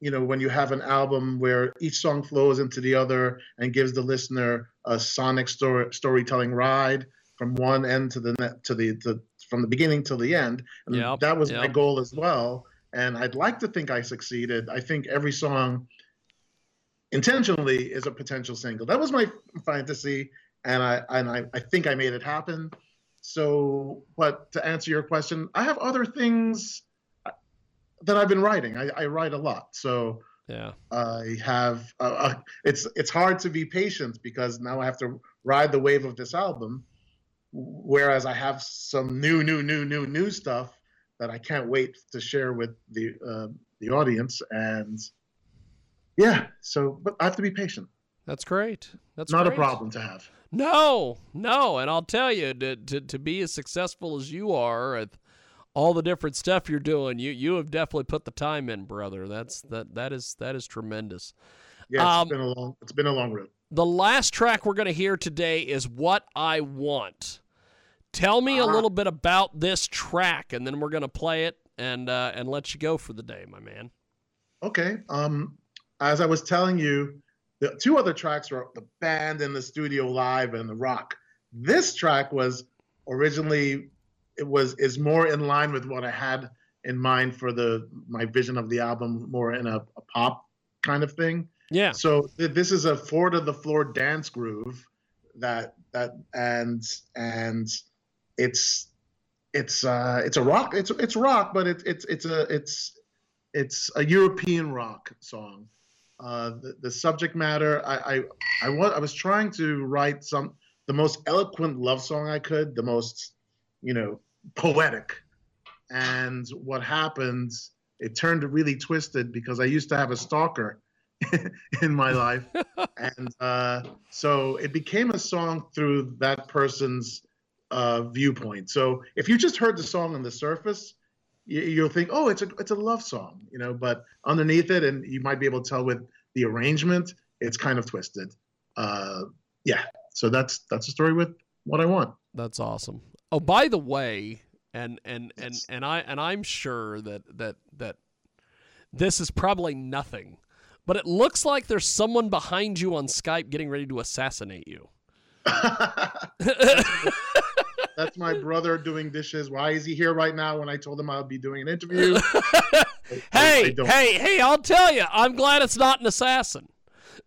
you know, when you have an album where each song flows into the other and gives the listener a sonic story, storytelling ride from one end to the net to the to, from the beginning to the end. And Yep, that was my goal as well. And I'd like to think I succeeded. I think every song intentionally is a potential single. That was my fantasy, and I and I, I think I made it happen. So, but to answer your question, I have other things that I've been writing. I, I write a lot, so Yeah. I have. Uh, uh, it's it's hard to be patient because now I have to ride the wave of this album, whereas I have some new, new, new, new, new stuff that I can't wait to share with the uh, the audience. And yeah, so but I have to be patient. That's great. That's Not a problem to have. No, no, and I'll tell you to, to to be as successful as you are with all the different stuff you're doing, you you have definitely put the time in, brother. That's that that is that is tremendous. Yeah, Um, it's been a long it's been a long road. The last track we're going to hear today is "What I Want." Tell me a Ah. little bit about this track, and then we're going to play it and uh, and let you go for the day, my man. Okay. Um, as I was telling you, the two other tracks were the band and the studio live and the rock. This track was originally it was is more in line with what I had in mind for the my vision of the album, more in a, a pop kind of thing. Yeah, So th- this is a four to the floor dance groove that that and and it's it's uh it's a rock it's it's rock but it's it's it's a it's it's a European rock song. Uh, the, the subject matter I I I, wa- I was trying to write some the most eloquent love song I could, the most you know poetic. And what happened? It turned really twisted because I used to have a stalker in my life, and uh, so it became a song through that person's uh, viewpoint. So if you just heard the song on the surface, you'll think, oh, it's a it's a love song, you know. But underneath it, and you might be able to tell with the arrangement, it's kind of twisted. Uh, yeah. So that's that's the story with what I want. That's awesome. Oh, by the way, and and and and I and I'm sure that that that this is probably nothing, but it looks like there's someone behind you on Skype getting ready to assassinate you. That's my brother doing dishes. Why is he here right now when I told him I'll be doing an interview? hey, hey, hey, I'll tell you, I'm glad it's not an assassin.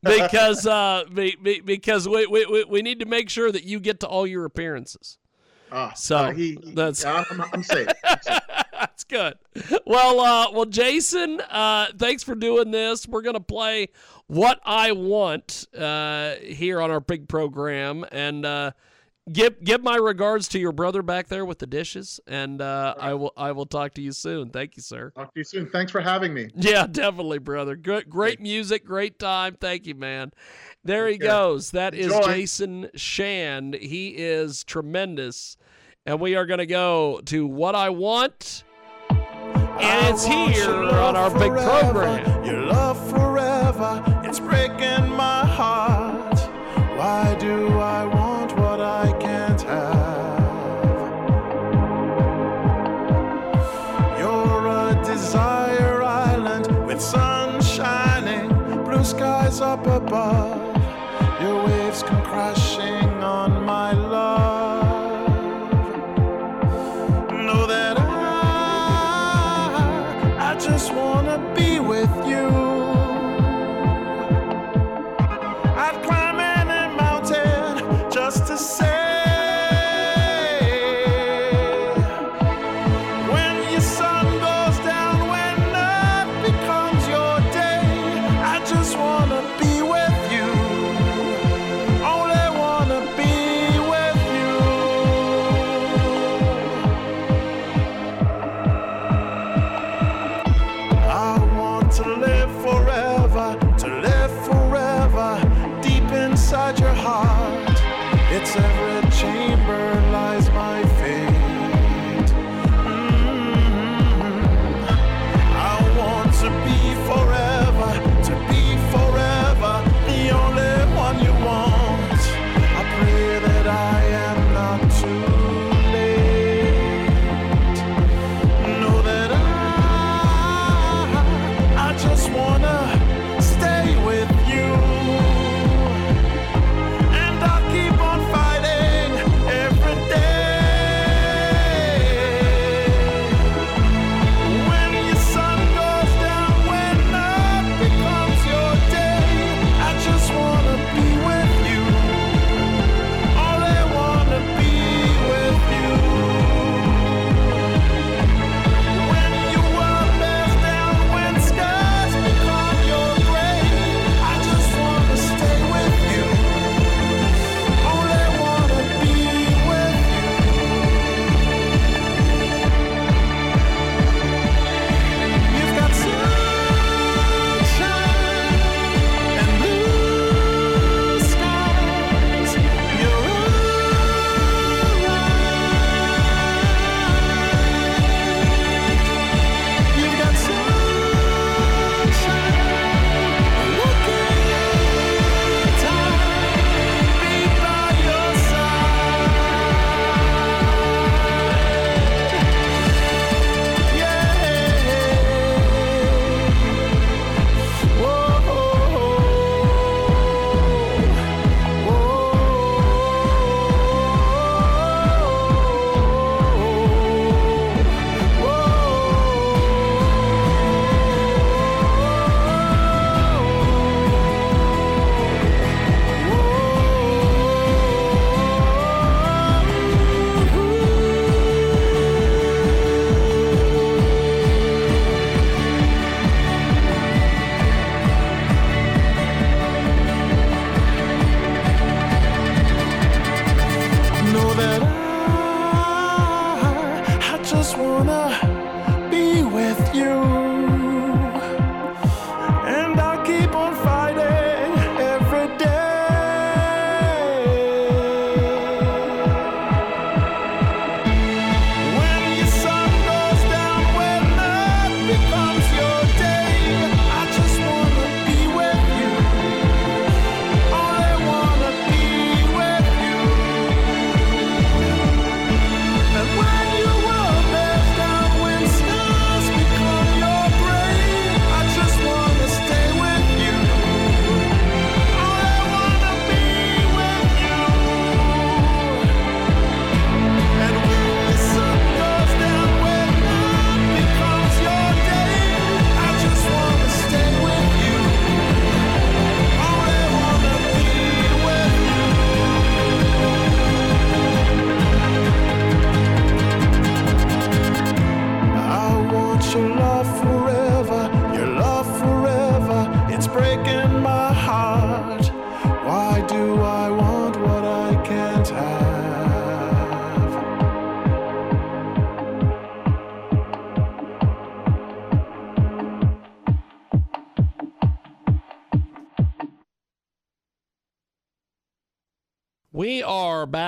because uh, be, be, because we, we, we need to make sure that you get to all your appearances. Uh, so uh, he, he, that's yeah, I'm, I'm safe. I'm safe. that's good. Well, uh, well, Jason, uh, thanks for doing this. We're gonna play what I want uh, here on our big program, and uh, give give my regards to your brother back there with the dishes, and uh, I will I will talk to you soon. Thank you, sir. Talk to you soon. Thanks for having me. Yeah, definitely, brother. Good, great music, great time. Thank you, man. There he care. goes. That is Enjoy. Jason Shand. He is tremendous. And we are going to go to What I Want. And it's here on our big program. Your love forever, it's breaking my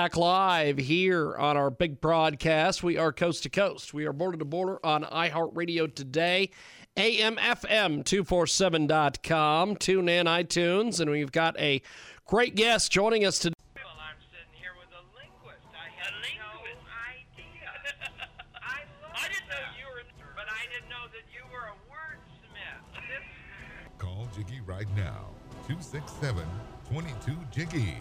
back live here on our big broadcast. We are coast to coast. We are border to border on iHeartRadio today, AMFM247.com. Tune in, iTunes, and we've got a great guest joining us today. I'm sitting here with a linguist. I had no idea. I, I didn't know you were, but I didn't know that you were a wordsmith. Call Jiggy right now. 267 22 Jiggy.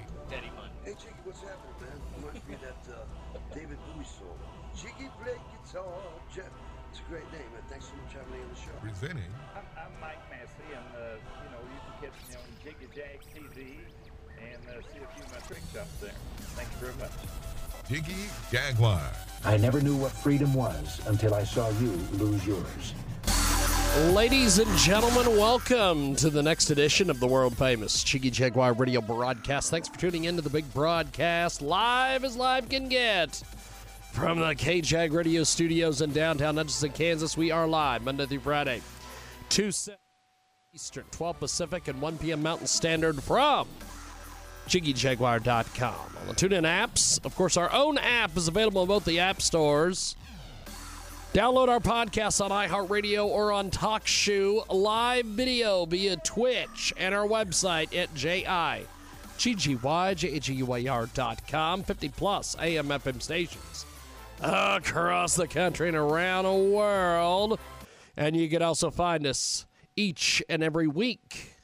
Jiggy Jaguar. I never knew what freedom was until I saw you lose yours. Ladies and gentlemen, welcome to the next edition of the world famous Jiggy Jaguar radio broadcast. Thanks for tuning in to the big broadcast, live as live can get. From the KJAG radio studios in downtown Hutchinson, Kansas, we are live Monday through Friday, 2 7 Eastern, 12 Pacific, and 1 p.m. Mountain Standard from JiggyJaguar.com. On the TuneIn apps, of course, our own app is available in both the app stores. Download our podcast on iHeartRadio or on TalkShoe live video via Twitch and our website at JIGGYJAGUAR.com. 50 plus AM FM stations across the country and around the world. And you can also find us each and every week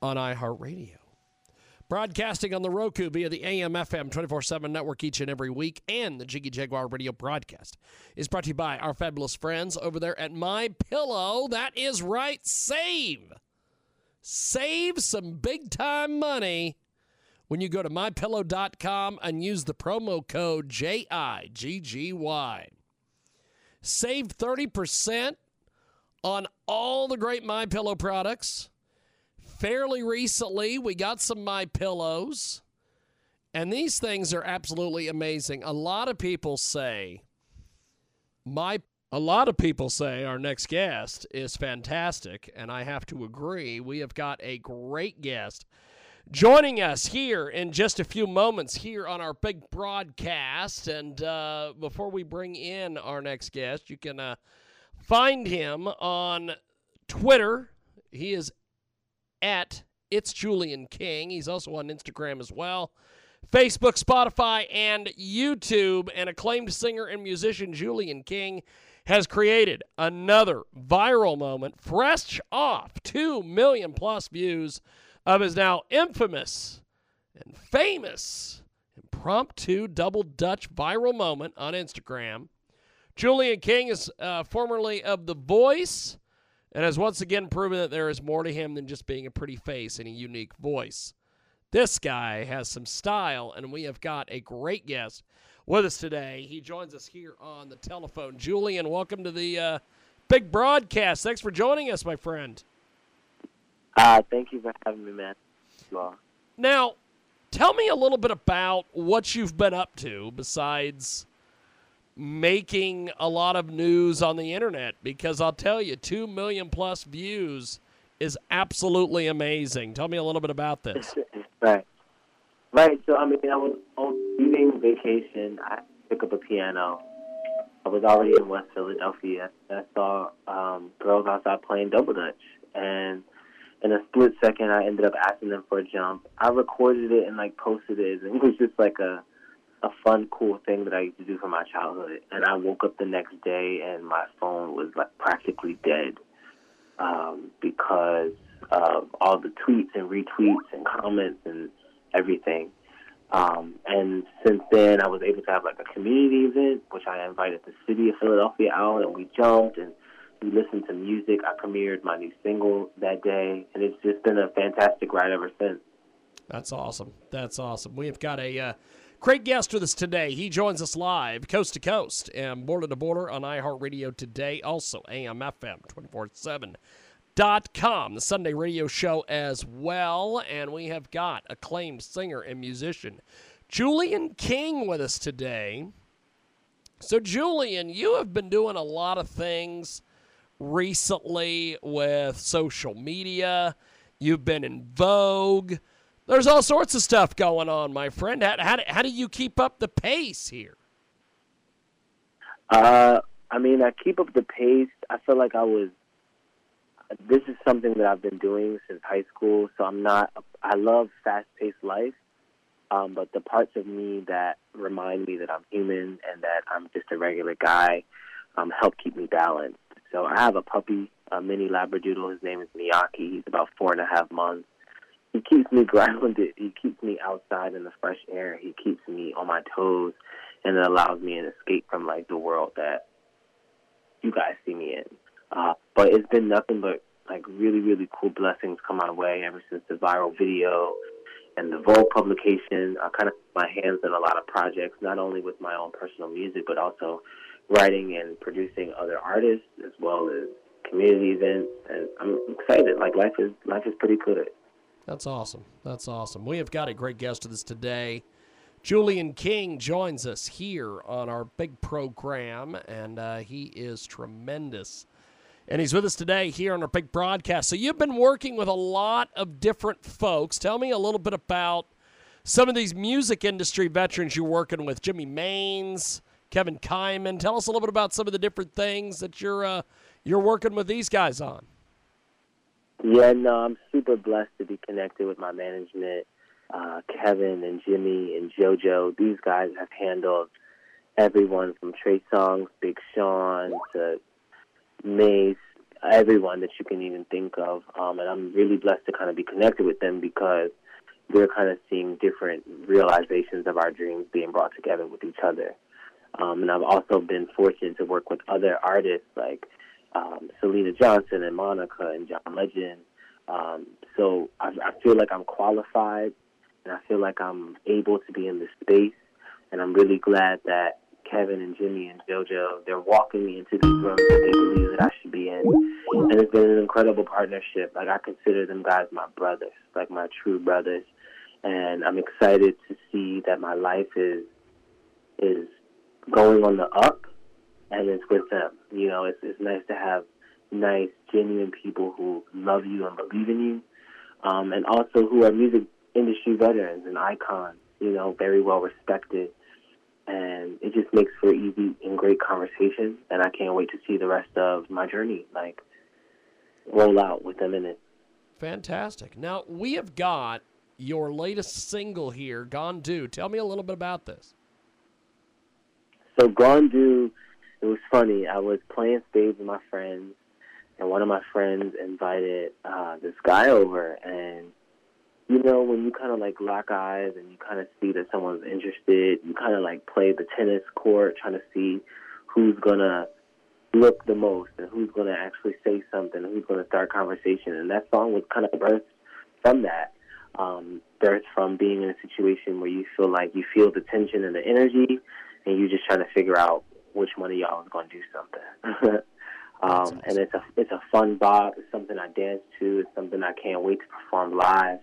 on iHeartRadio. Broadcasting on the Roku via the AM FM 24 7 network each and every week, and the Jiggy Jaguar radio broadcast is brought to you by our fabulous friends over there at My Pillow. That is right, save. Save some big time money when you go to mypillow.com and use the promo code JIGGY. Save 30% on all the great My Pillow products fairly recently we got some my pillows. And these things are absolutely amazing. A lot of people say my a lot of people say our next guest is fantastic and i have to agree we have got a great guest joining us here in just a few moments here on our big broadcast. And uh, before we bring in our next guest you can uh, find him on twitter. He is at It's Julian King. He's also on Instagram as well. Facebook, Spotify, and YouTube. And acclaimed singer and musician Julian King has created another viral moment, fresh off 2 million plus views of his now infamous and famous impromptu double Dutch viral moment on Instagram. Julian King is uh, formerly of The Voice and has once again proven that there is more to him than just being a pretty face and a unique voice. This guy has some style, and we have got a great guest with us today. He joins us here on the telephone. Julian, welcome to the uh, big broadcast. Thanks for joining us, my friend. Uh, thank you for having me, man. Now, tell me a little bit about what you've been up to besides making a lot of news on the internet because I'll tell you, 2 million plus views is absolutely amazing. Tell me a little bit about this. right. Right. So, I mean, I was on leaving vacation. I picked up a piano. I was already in West Philadelphia. I saw um, girls outside playing double dutch. And in a split second, I ended up asking them for a jump. I recorded it and, like, posted it. And it was just like a a fun, cool thing that I used to do from my childhood. And I woke up the next day and my phone was like practically dead um, because of all the tweets and retweets and comments and everything. Um, and since then, I was able to have like a community event, which I invited the city of Philadelphia out, and we jumped and we listened to music. I premiered my new single that day, and it's just been a fantastic ride ever since. That's awesome. That's awesome. We've got a uh, Great guest with us today. He joins us live, coast to coast, and border to border on iHeartRadio today. Also, AMFM 247.com, the Sunday radio show as well. And we have got acclaimed singer and musician Julian King with us today. So, Julian, you have been doing a lot of things recently with social media. You've been in Vogue There's all sorts of stuff going on, my friend. How, how, do- how do you keep up the pace here? Uh, I mean, I keep up the pace. I feel like I was. This is something that I've been doing since high school, so I'm not. I love fast-paced life, um, but the parts of me that remind me that I'm human and that I'm just a regular guy um, help keep me balanced. So I have a puppy, a mini Labradoodle. His name is Miyaki. He's about four and a half months. He keeps me grounded. He keeps me outside in the fresh air. He keeps me on my toes, and it allows me an escape from like the world that you guys see me in. Uh, but it's been nothing but like really, really cool blessings come my way ever since the viral video and the Vogue publication. I kind of my hands in a lot of projects, not only with my own personal music, but also writing and producing other artists as well as community events. And I'm excited. Like life is life is pretty good. That's awesome. That's awesome. We have got a great guest with us today. Julian King joins us here on our big program, and uh, he is tremendous. And he's with us today here on our big broadcast. So, you've been working with a lot of different folks. Tell me a little bit about some of these music industry veterans you're working with Jimmy Maines, Kevin Kyman. Tell us a little bit about some of the different things that you're, uh, you're working with these guys on. Yeah, no, I'm super blessed to be connected with my management. Uh, Kevin and Jimmy and JoJo, these guys have handled everyone from Trey Songz, Big Sean to Mase, everyone that you can even think of. Um, and I'm really blessed to kind of be connected with them because we're kind of seeing different realizations of our dreams being brought together with each other. Um, and I've also been fortunate to work with other artists like um, Syleena Johnson and Monica and John Legend. Um, so I, I feel like I'm qualified and I feel like I'm able to be in this space. And I'm really glad that Kevin and Jimmy and JoJo, they're walking me into these rooms that they believe that I should be in. And it's been an incredible partnership. Like I consider them guys my brothers, like my true brothers. And I'm excited to see that my life is is going on the up and it's with them. You know, it's it's nice to have nice, genuine people who love you and believe in you. Um, and also who are music industry veterans and icons, you know, very well respected and it just makes for easy and great conversation. And I can't wait to see the rest of my journey like roll out with them in it. Fantastic. Now we have got your latest single here, "Gone Do." Tell me a little bit about this. So Gone Do, it was funny. I was playing spades with my friends, and one of my friends invited uh, this guy over, and you know, when you kind of like lock eyes and you kind of see that someone's interested, you kind of like play the tennis court, trying to see who's gonna look the most and who's gonna actually say something, who's gonna start conversation. And that song was kind of birthed from that, um, birthed from being in a situation where you feel like you feel the tension and the energy, and you're just trying to figure out which one of y'all is gonna do something. um, and it's a it's a fun bop. It's something I dance to. It's something I can't wait to perform live.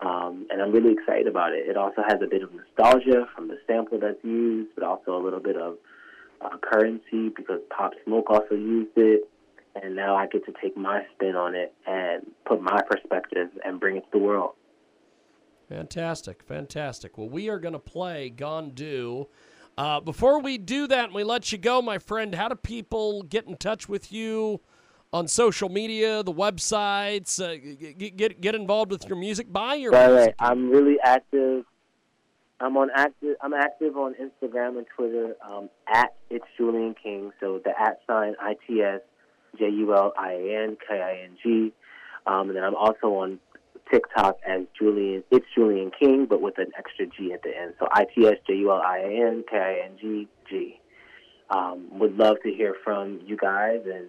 Um, and I'm really excited about it. It also has a bit of nostalgia from the sample that's used, but also a little bit of uh, currency because Pop Smoke also used it. And now I get to take my spin on it and put my perspective and bring it to the world. Fantastic, fantastic. Well, we are going to play Gone Do. Uh, before we do that and we let you go, my friend, how do people get in touch with you? on social media, the websites, uh, get, get get involved with your music, buy your right, music. right. I'm really active. I'm on active. I'm active on Instagram and Twitter um, at it's Julian King. So the at sign I T S J U L I A N K I N G, um, and then I'm also on TikTok as Julian. It's Julian King, but with an extra G at the end. So I T S J U L I A N K I N G G. Um, would love to hear from you guys and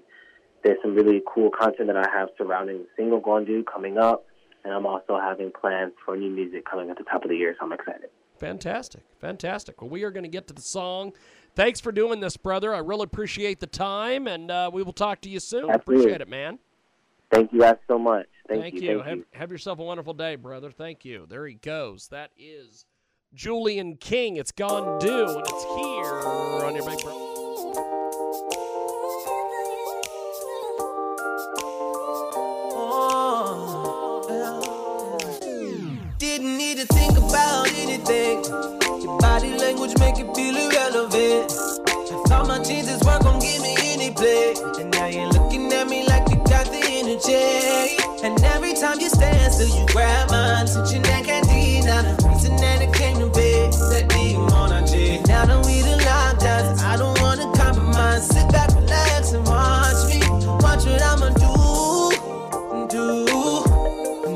there's some really cool content that I have surrounding the single Gone Do coming up, and I'm also having plans for new music coming at the top of the year, so I'm excited. Fantastic, fantastic. Well, we are going to get to the song. Thanks for doing this, brother. I really appreciate the time, and uh, we will talk to you soon. Absolutely. Appreciate it, man. Thank you guys so much. Thank, Thank you. you. Thank have, you. have yourself a wonderful day, brother. Thank you. There he goes. That is Julian King. It's Gone Do, and it's here on your big bro. Didn't need to think about anything. Your body language make it feel irrelevant. I thought my Jesus weren't gonna give me any play. And now you're looking at me like you got the energy. And time you stand still, you grab mine. Switching that candy, now the reason that it came to be. That deep on G. Now that we the lockdowns, I don't wanna compromise. Sit back, relax, and watch me. Watch what I'ma do. Do,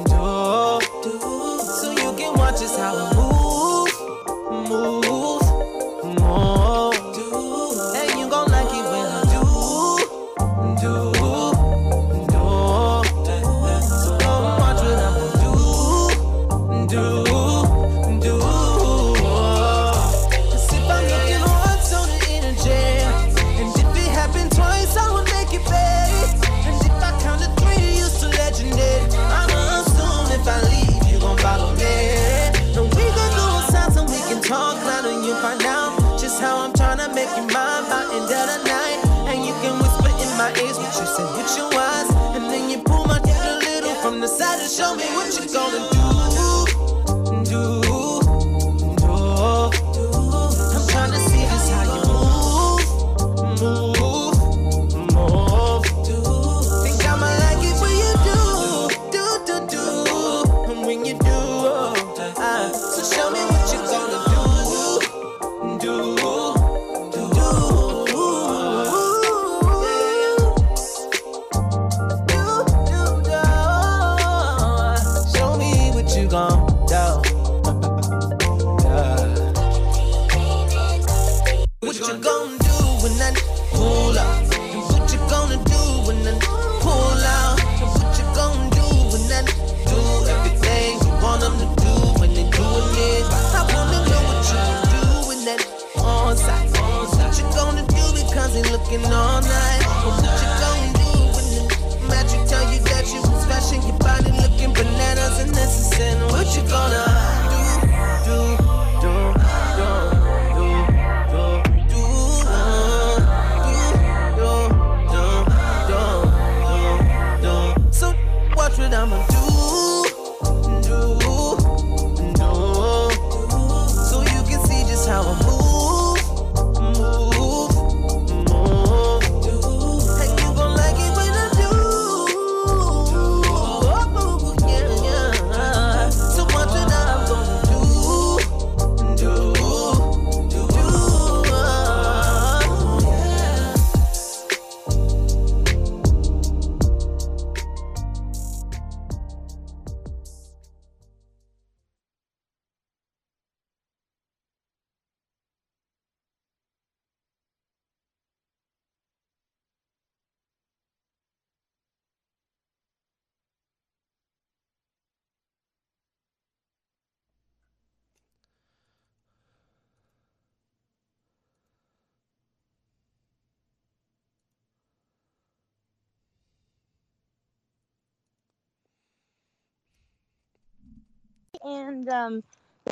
do, do. So you can watch us how I move, show me what you're gonna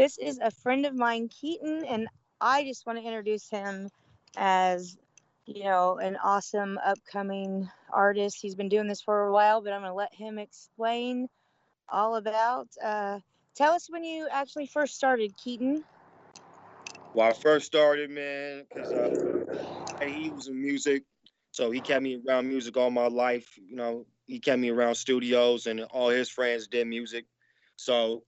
this is a friend of mine, Keaton, and I just want to introduce him as, you know, an awesome upcoming artist. He's been doing this for a while, but I'm going to let him explain all about. Uh, tell us when you actually first started, Keaton. Well, I first started, man, because uh, he was in music, so he kept me around music all my life. You know, he kept me around studios, and all his friends did music. So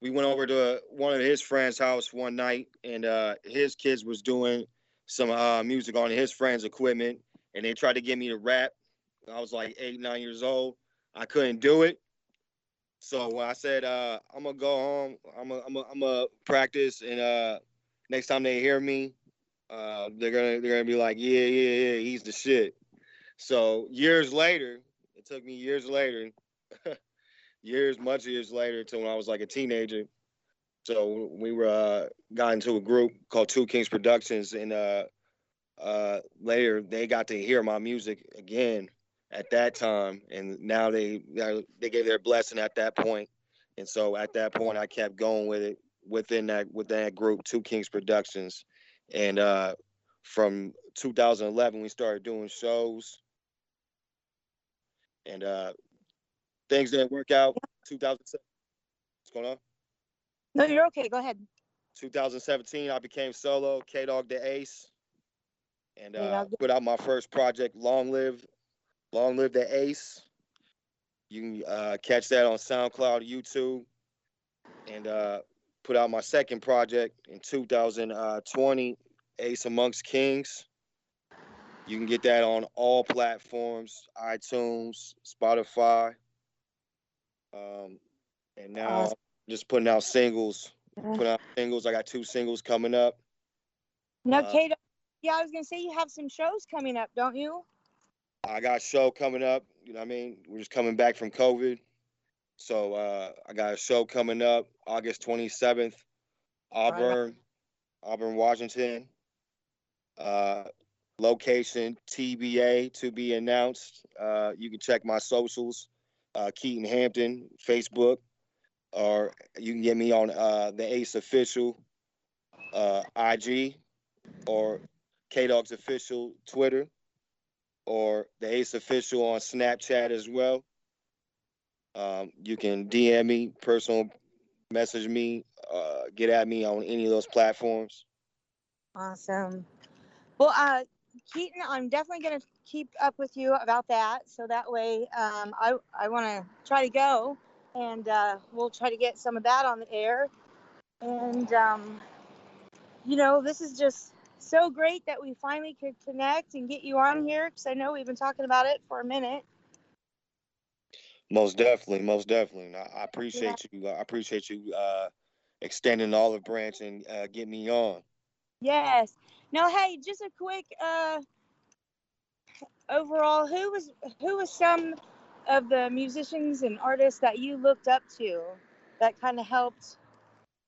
we went over to one of his friends' house one night, and uh, his kids was doing some uh, music on his friends' equipment, and they tried to get me to rap. I was like eight, nine years old. I couldn't do it. So when I said uh, I'm gonna go home, I'm gonna I'm gonna, I'm gonna practice, and uh, next time they hear me, uh, they're gonna they're gonna be like, yeah, yeah, yeah, he's the shit. So years later, it took me years later, years, much years later, to when I was like a teenager. So we were uh, got into a group called Two Kings Productions, and uh, uh, later they got to hear my music again at that time, and now they they gave their blessing at that point. And so at that point, I kept going with it within that within that group, Two Kings Productions, and uh, from 2011 we started doing shows, and uh, things didn't work out. 2007. What's going on? No, you're okay. Go ahead. 2017, I became solo, K Dog the Ace, and uh, put out my first project, Long Live, Long Live the Ace. You can uh, catch that on SoundCloud, YouTube, and uh, put out my second project in 2020, Ace Amongst Kings. You can get that on all platforms, iTunes, Spotify. Um, and now Awesome. just putting out singles. Putting out singles. I got two singles coming up. No, Uh, Kate, yeah, I was gonna say you have some shows coming up, don't you? I got a show coming up. You know what I mean? We're just coming back from COVID. So uh, I got a show coming up August 27th, Auburn, Auburn, Washington. Uh, location TBA to be announced. Uh, you can check my socials, uh, Keaton Hampton, Facebook, or you can get me on uh, the Ace Official uh, IG or K Dog's Official Twitter or the Ace Official on Snapchat as well. Um, you can DM me, personal message me, uh, get at me on any of those platforms. Awesome. Well, uh, Keaton, I'm definitely gonna keep up with you about that, so that way, um, I I want to try to go, and uh, we'll try to get some of that on the air. And um, you know, this is just so great that we finally could connect and get you on here because I know we've been talking about it for a minute. Most definitely, most definitely. I, I appreciate you. I appreciate you uh, extending the olive branch and uh, getting me on. Yes. Now, hey, just a quick uh, overall, who was who was some of the musicians and artists that you looked up to that kind of helped,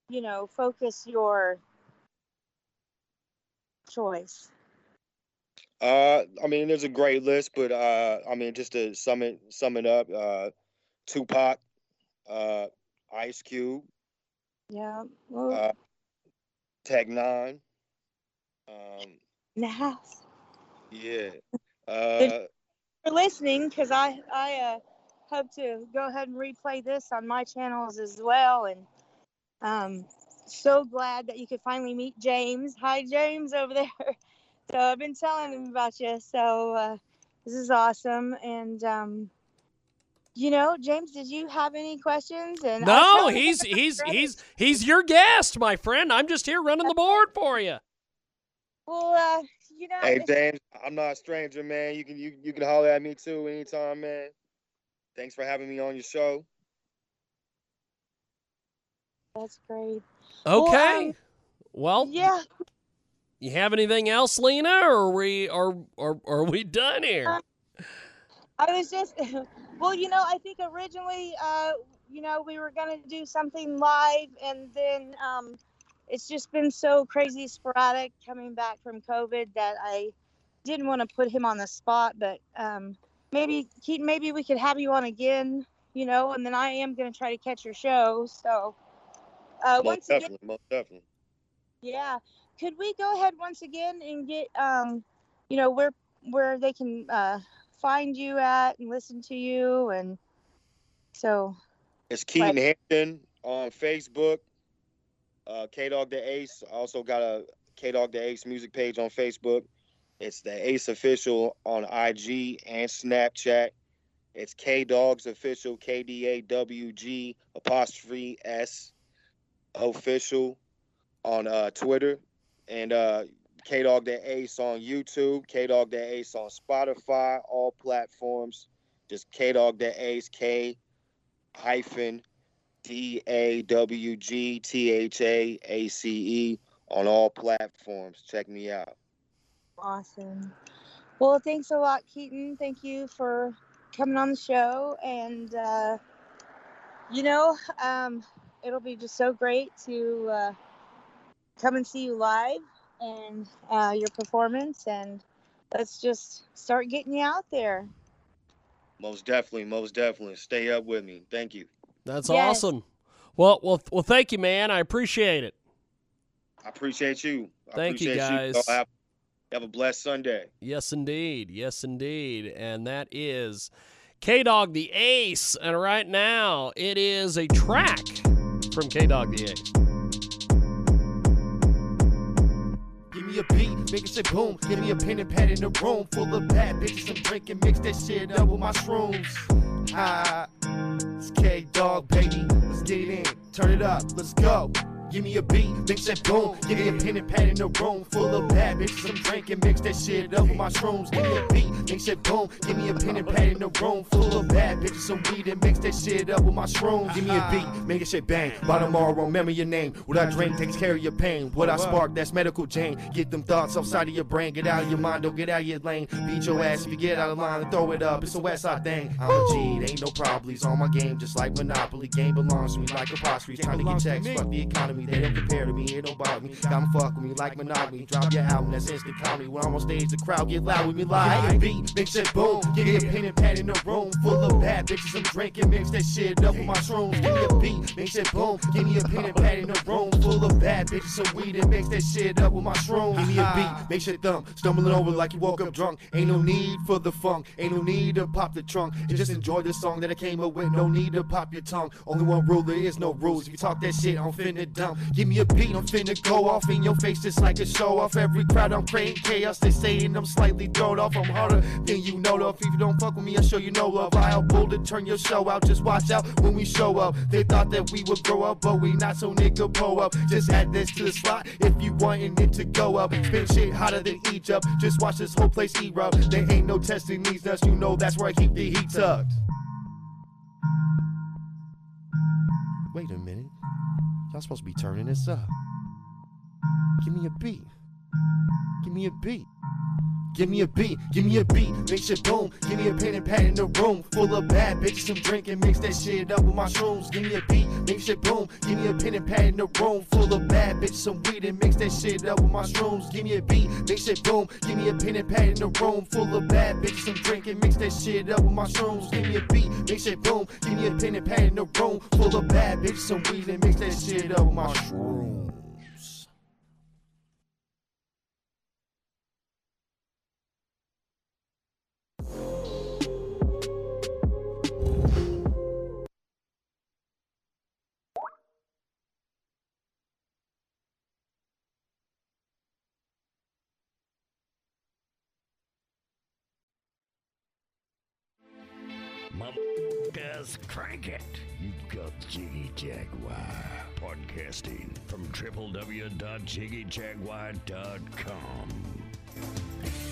you know, focus your choice? Uh, I mean, there's a great list, but uh, I mean, just to sum it sum it up, uh, Tupac, uh, Ice Cube, Yeah. Well, uh, Tech N9ne, um, in the house. yeah, uh, For listening, because I I uh, hope to go ahead and replay this on my channels as well, and um, so glad that you could finally meet James. Hi, James, over there. So I've been telling him about you. So uh, this is awesome, and um, you know, James, did you have any questions? And No, he's he's Reddit. he's he's your guest, my friend. I'm just here running the board for you. Well, uh, you know, Hey it's- James, I'm not a stranger, man. You can you you can holler at me too anytime, man. Thanks for having me on your show. that's great. Well, Okay. um, Well, yeah. you have anything else, Lena, or are we are are, are we done here? I was just, well, you know, I think originally, uh, you know, we were gonna do something live, and then um, it's just been so crazy sporadic coming back from COVID that I didn't want to put him on the spot. But um, maybe Keaton, maybe we could have you on again, you know, and then I am gonna try to catch your show. So uh, most once again, definitely, most definitely. yeah. Could we go ahead once again and get um, you know, where where they can uh find you at and listen to you and so It's Keaton Hampton on Facebook. Uh, K Dog the Ace. Also got a K Dog the Ace music page on Facebook. It's the Ace Official on IG and Snapchat. It's K Dog's Official, K D A W G apostrophe S Official on uh, Twitter. And uh, K Dog the Ace on YouTube, K Dog the Ace on Spotify, all platforms. Just K Dog the Ace, K hyphen D A W G T H A A C E on all platforms. Check me out. awesome. Well, thanks a lot, Keaton. Thank you for coming on the show and uh you know, um it'll be just so great to uh come and see you live and uh your performance and let's just start getting you out there. Most definitely, most definitely. Stay up with me. Thank you. That's Yes. awesome. Well, well, well. Thank you, man. I appreciate it. I appreciate you. I Thank you, appreciate guys. Y'all Have, have a blessed Sunday. Yes, indeed. Yes, indeed. And that is K Dog the Ace. And right now, it is a track from K Dog the Ace. Give me a beat, make it say boom. Give me a pen and pad in a room full of bad bitches. I'm drinking, mix that shit up with my shrooms. Ah, it's K Dog, baby. Let's get it in, turn it up, let's go. Give me a beat, mix that boom. Give me a pen and pad in a room full of bad bitches. I'm drinking, mix that shit up with my shrooms. Give me a beat, mix that boom. Give me a pen and pad in a room full of bad bitches. Some weed and mix that shit up with my shrooms. Give me a beat, make it shit bang. By tomorrow, remember your name. What I drink takes care of your pain. What I spark, that's medical Jane. Get them thoughts outside of your brain. Get out of your mind, don't get out of your lane. Beat your ass if you get out of line and throw it up. It's a West Side thing. I'm a G, it ain't no problems on my game, just like Monopoly. Game belongs to me like apostrophes. Trying to get checks, fuck the economy. They don't compare to me, it don't bother me. 'em fuck with me like monogamy. Drop your album, that's instant comedy. When I'm on stage, the crowd get loud with me like. Me beat, mix it boom. Give me a pen and pad in a room full of bad bitches. I'm drinking, mix that shit up with my shrooms. Give me a beat, mix it boom. Give me a pen and pad in a room full of bad bitches. Some weed and mix that shit up with my shrooms. Give me a beat, make shit thump. Stumbling over like you woke up drunk. Ain't no need for the funk. Ain't no need to pop the trunk. You just enjoy the song that I came up with. No need to pop your tongue. Only one rule, there is no rules. If you talk that shit, I'm finna dump. Give me a beat, I'm finna go off in your face just like a show off. Every crowd, I'm creating chaos. They saying I'm slightly thrown off. I'm harder than you know of. If you don't fuck with me, I'll show you no love. I'll pull to turn your show out. Just watch out when we show up. They thought that we would grow up, but we not so nigga pull up. Just add this to the slot if you wanting it to go up. Spin shit hotter than Egypt. Just watch this whole place erupt. There ain't no testing these nuts. You know that's where I keep the heat tucked. Wait a minute. Y'all supposed to be turning this up. Give me a beat. Give me a beat. Give me a beat, give me a beat, make shit boom. Give me a pen and pad in the room full of bad bitches. I'm drinking, mix that shit up with my shrooms. Give me a beat, make shit boom. Give me a pen and pad in the room full of bad bitches. Some weed and mix that shit up with my shrooms. Give me a beat, make shit boom. Give me a pen and pad in the room full of bad bitches. I'm drinking, mix that shit up with my shrooms. Give me a beat, make shit boom. Give me a pen and pad in the room full of bad bitches. Some weed and mix that shit up with my shrooms. Motherfuckers, crank it. You've got Jiggy Jaguar podcasting from www.jiggyjaguar.com.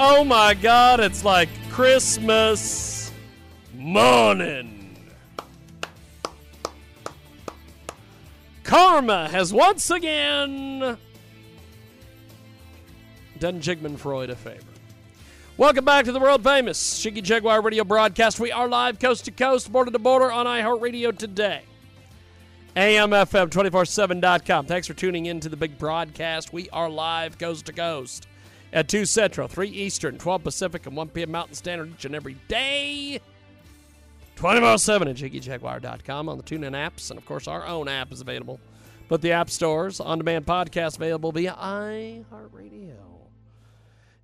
Oh my god, it's like Christmas morning. Karma has once again done Jigmund Freud a favor. Welcome back to the world famous Jiggy Jaguar radio broadcast. We are live coast to coast, border to border on iHeartRadio today. AMFM247.com. Thanks for tuning in to the big broadcast. We are live coast to coast at 2 Central, 3 Eastern, 12 Pacific, and 1 p.m. Mountain Standard each and every day. 24 7 at JiggyJaguar.com on the TuneIn apps. And of course, our own app is available. But the app stores, on demand podcast available via iHeartRadio.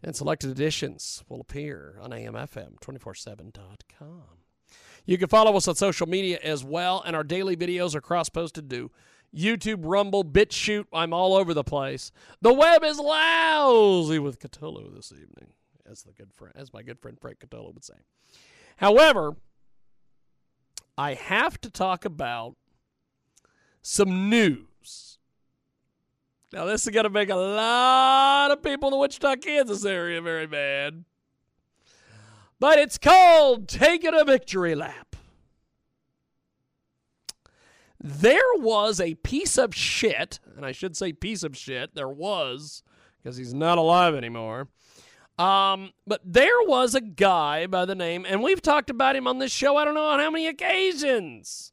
And selected editions will appear on AMFM247.com. You can follow us on social media as well, and our daily videos are cross posted to YouTube, Rumble, BitChute. I'm all over the place. The web is lousy with Cthulhu this evening, as the good friend, as my good friend Frank Cthulhu would say. However, I have to talk about some news. Now, this is going to make a lot of people in the Wichita, Kansas area very mad. But it's called Taking a Victory Lap. There was a piece of shit, and I should say piece of shit, there was, because he's not alive anymore. Um, but there was a guy by the name, and we've talked about him on this show, I don't know on how many occasions.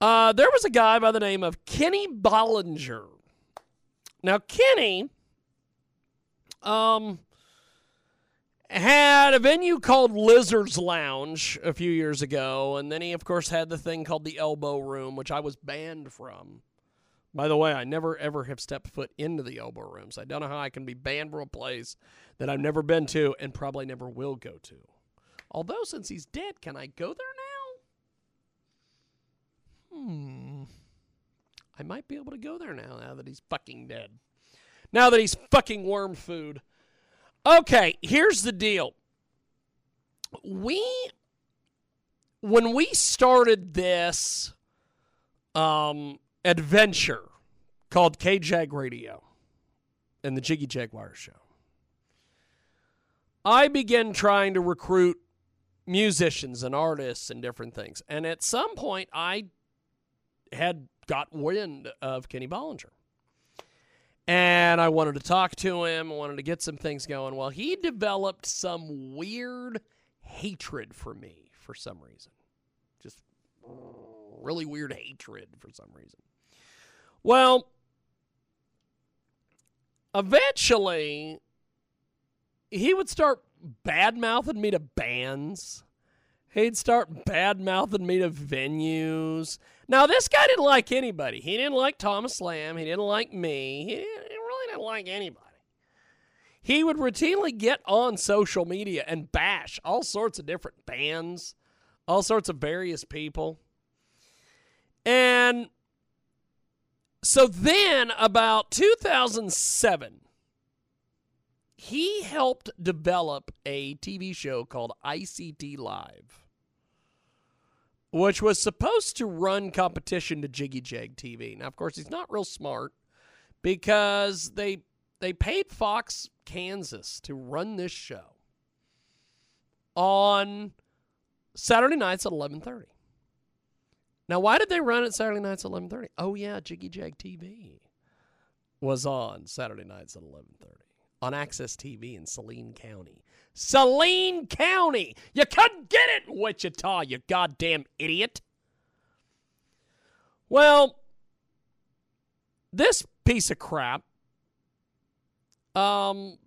Uh, there was a guy by the name of Kenny Bollinger. Now, Kenny um, had a venue called Lizard's Lounge a few years ago, and then he, of course, had the thing called the Elbow Room, which I was banned from. By the way, I never ever have stepped foot into the Elbow Rooms. so I don't know how I can be banned from a place that I've never been to and probably never will go to. Although, since he's dead, can I go there now? Hmm. I might be able to go there now, now that he's fucking dead. Now that he's fucking worm food. Okay, here's the deal. We, when we started this um, adventure called KJAG Radio and the Jiggy Jaguar Show, I began trying to recruit musicians and artists and different things. And at some point, I had got wind of Kenny Bollinger. And I wanted to talk to him, I wanted to get some things going. Well, he developed some weird hatred for me for some reason. Just really weird hatred for some reason. Well, eventually, he would start bad mouthing me to bands. He'd start bad mouthing me to venues. Now, this guy didn't like anybody. He didn't like Thomas Lamb. He didn't like me. He, he really didn't like anybody. He would routinely get on social media and bash all sorts of different bands, all sorts of various people. And so then, about 2007, he helped develop a TV show called ICT Live, which was supposed to run competition to Jiggy Jag TV. Now, of course, he's not real smart because they they paid Fox Kansas to run this show on Saturday nights at 11:30. Now, why did they run it Saturday nights at 11:30? Oh yeah, Jiggy Jag TV was on Saturday nights at 11:30 on Access TV in Saline County. Saline County! You couldn't get it in Wichita, you goddamn idiot. Well, this piece of crap um,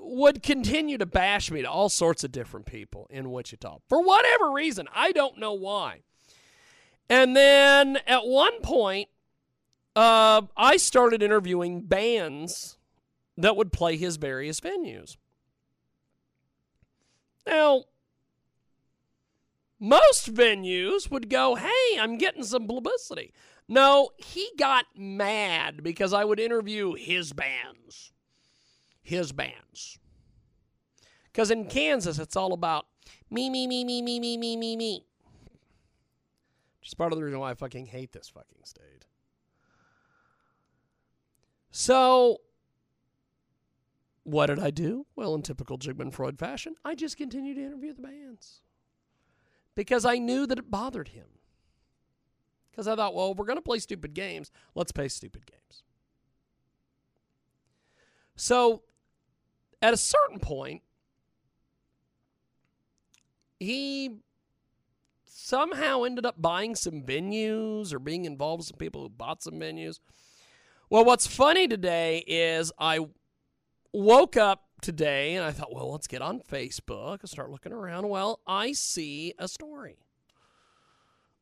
would continue to bash me to all sorts of different people in Wichita. For whatever reason, I don't know why. And then at one point, uh, I started interviewing bands that would play his various venues. Now, most venues would go, hey, I'm getting some publicity. No, he got mad because I would interview his bands. His bands. Because in Kansas, it's all about me, me, me, me, me, me, me, me, me. Which is part of the reason why I fucking hate this fucking state. So, what did I do? Well, in typical Jigmund Freud fashion, I just continued to interview the bands because I knew that it bothered him. Because I thought, well, if we're going to play stupid games. Let's play stupid games. So, at a certain point, he somehow ended up buying some venues or being involved with some people who bought some venues. Well, what's funny today is I woke up today and I thought, well, let's get on Facebook and start looking around. Well, I see a story.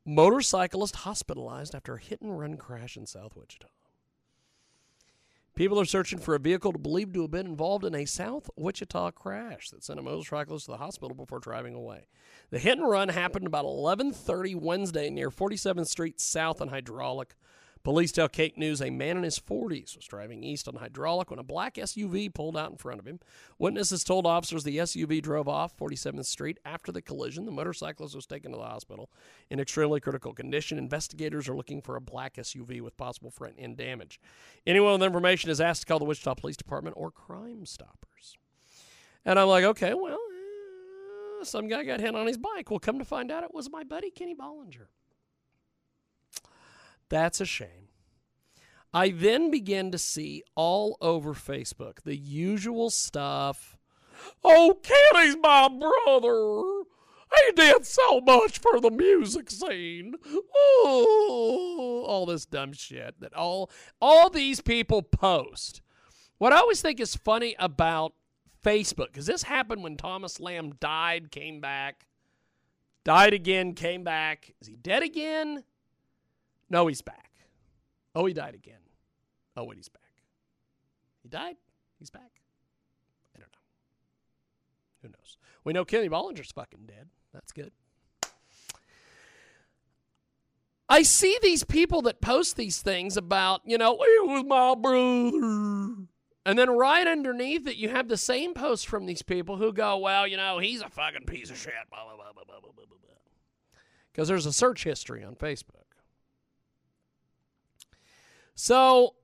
Motorcyclist hospitalized after a hit and run crash in South Wichita. People are searching for a vehicle believed to have been involved in a South Wichita crash that sent a motorcyclist to the hospital before driving away. The hit and run happened about 11:30 Wednesday near 47th Street South and Hydraulic. Police tell KAKE News a man in his 40s was driving east on Hydraulic when a black SUV pulled out in front of him. Witnesses told officers the SUV drove off 47th Street after the collision. The motorcyclist was taken to the hospital in extremely critical condition. Investigators are looking for a black SUV with possible front end damage. Anyone with information is asked to call the Wichita Police Department or Crime Stoppers. And I'm like, okay, well, uh, some guy got hit on his bike. Well, come to find out, it was my buddy Kenny Bollinger. That's a shame. I then began to see all over Facebook the usual stuff. Oh, Kenny's my brother. He did so much for the music scene. Oh, all this dumb shit that all all these people post. What I always think is funny about Facebook, because this happened when Thomas Lamb died, came back, died again, came back. Is he dead again? No, he's back. Oh, he died again. Oh, wait, he's back. He died? He's back? I don't know. Who knows? We know Kenny Bollinger's fucking dead. That's good. I see these people that post these things about, you know, it was my brother. And then right underneath it, you have the same post from these people who go, well, you know, he's a fucking piece of shit. Because there's a search history on Facebook. So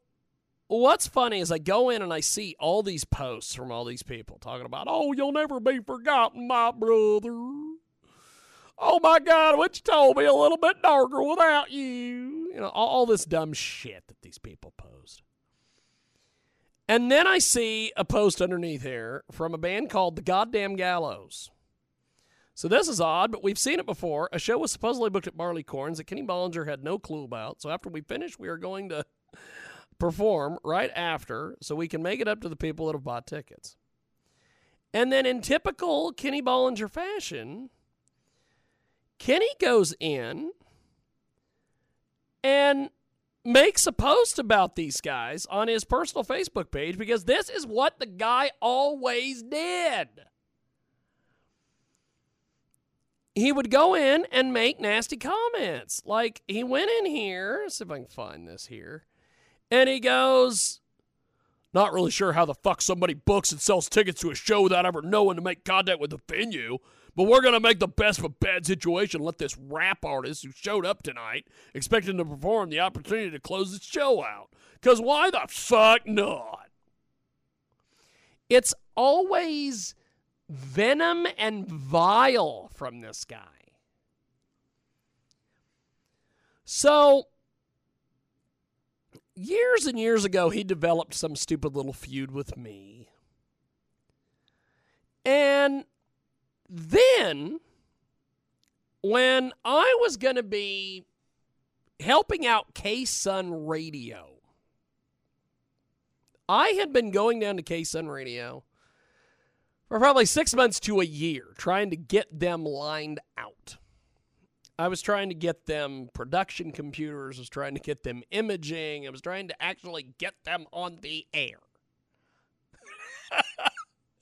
what's funny is I go in and I see all these posts from all these people talking about, oh, you'll never be forgotten, my brother. Oh my God, Wichita told me a little bit darker without you. You know, all, all this dumb shit that these people post. And then I see a post underneath here from a band called The Goddamn Gallows. So this is odd, but we've seen it before. A show was supposedly booked at Barleycorns that Kenny Bollinger had no clue about. So after we finish, we are going to perform right after so we can make it up to the people that have bought tickets. And then in typical Kenny Bollinger fashion, Kenny goes in and makes a post about these guys on his personal Facebook page because this is what the guy always did. He would go in and make nasty comments. Like he went in here, see if I can find this here, and he goes, Not really sure how the fuck somebody books and sells tickets to a show without ever knowing to make contact with the venue. But we're going to make the best of a bad situation. Let this rap artist who showed up tonight, expecting to perform, the opportunity to close the show out. Because why the fuck not? It's always venom and vile from this guy. So, years and years ago, he developed some stupid little feud with me. And then, when I was going to be helping out K Sun Radio, I had been going down to K Sun Radio for probably six months to a year trying to get them lined out. I was trying to get them production computers, I was trying to get them imaging, I was trying to actually get them on the air.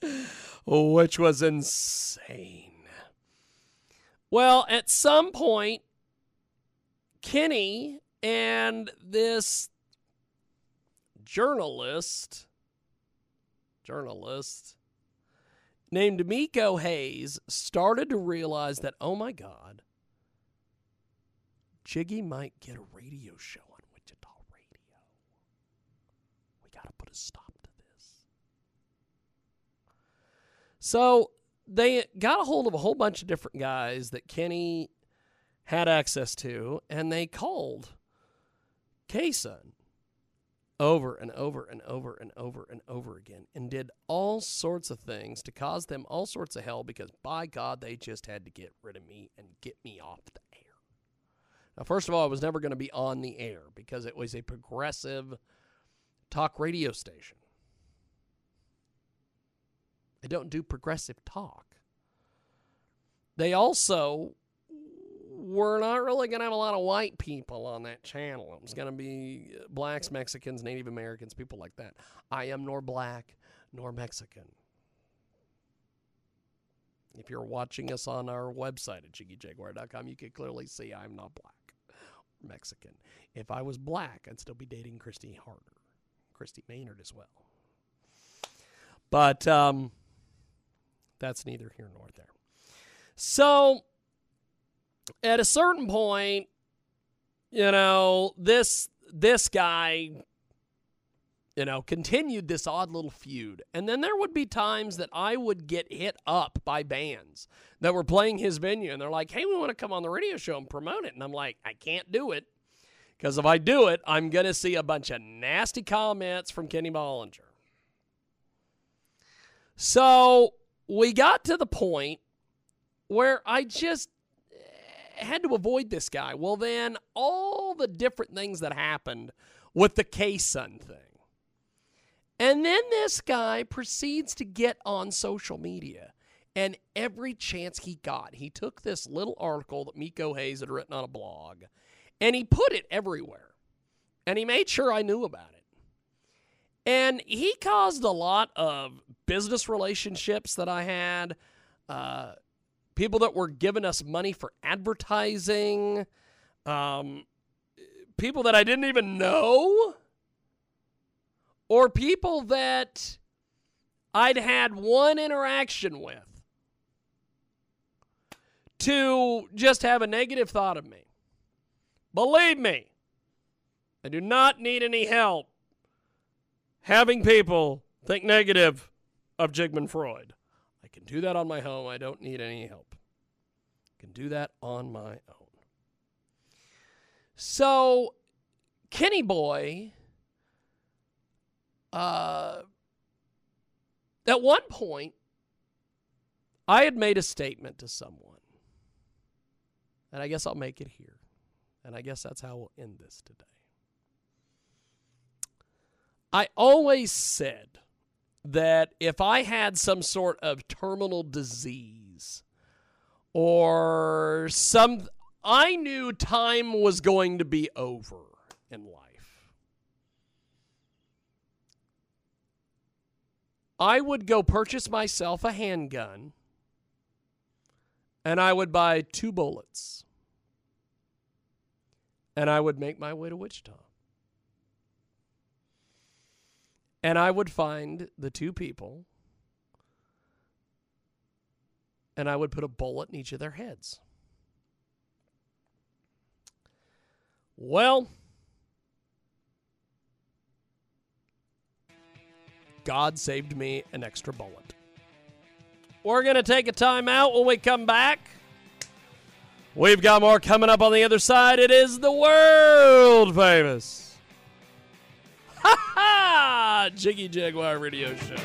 Which was insane. Well, at some point, Kenny and this journalist, journalist named Miko Hayes started to realize that, oh my God, Jiggy might get a radio show on Wichita Radio. We got to put a stop to this. So they got a hold of a whole bunch of different guys that Kenny had access to, and they called K-Sun over and over and over and over and over again and did all sorts of things to cause them all sorts of hell because by God, they just had to get rid of me and get me off the. Now, first of all, I was never going to be on the air because it was a progressive talk radio station. They don't do progressive talk. They also we're not really going to have a lot of white people on that channel. It was going to be uh, blacks, Mexicans, Native Americans, people like that. I am nor black nor Mexican. If you're watching us on our website at jiggyjaguar.com, you can clearly see I'm not black Mexican. If I was black, I'd still be dating Christy Harder, Christy Maynard as well. But um, that's neither here nor there. So at a certain point, you know, this this guy you know, continued this odd little feud. And then there would be times that I would get hit up by bands that were playing his venue and they're like, "Hey, we want to come on the radio show and promote it." And I'm like, "I can't do it." Because if I do it, I'm going to see a bunch of nasty comments from Kenny Bollinger. So we got to the point where I just eh, had to avoid this guy. Well, then all the different things that happened with the K Sun thing. And then this guy proceeds to get on social media. And every chance he got, he took this little article that Miko Hayes had written on a blog and he put it everywhere. And he made sure I knew about it. And he caused a lot of business relationships that I had. Uh, people that were giving us money for advertising. Um, people that I didn't even know or people that I'd had one interaction with to just have a negative thought of me. Believe me, I do not need any help having people think negative of Jigmund Freud. I can do that on my own. I don't need any help. I can do that on my own. So, Kenny Boy, uh, at one point, I had made a statement to someone. And I guess I'll make it here. And I guess that's how we'll end this today. I always said that if I had some sort of terminal disease or some, I knew time was going to be over in life. I would go purchase myself a handgun and I would buy two bullets and I would make my way to Wichita. And I would find the two people and I would put a bullet in each of their heads. Well, God saved me an extra bullet. We're going to take a time out when we come back. We've got more coming up on the other side. It is the world famous. Ha ha! Jiggy Jaguar Radio Show.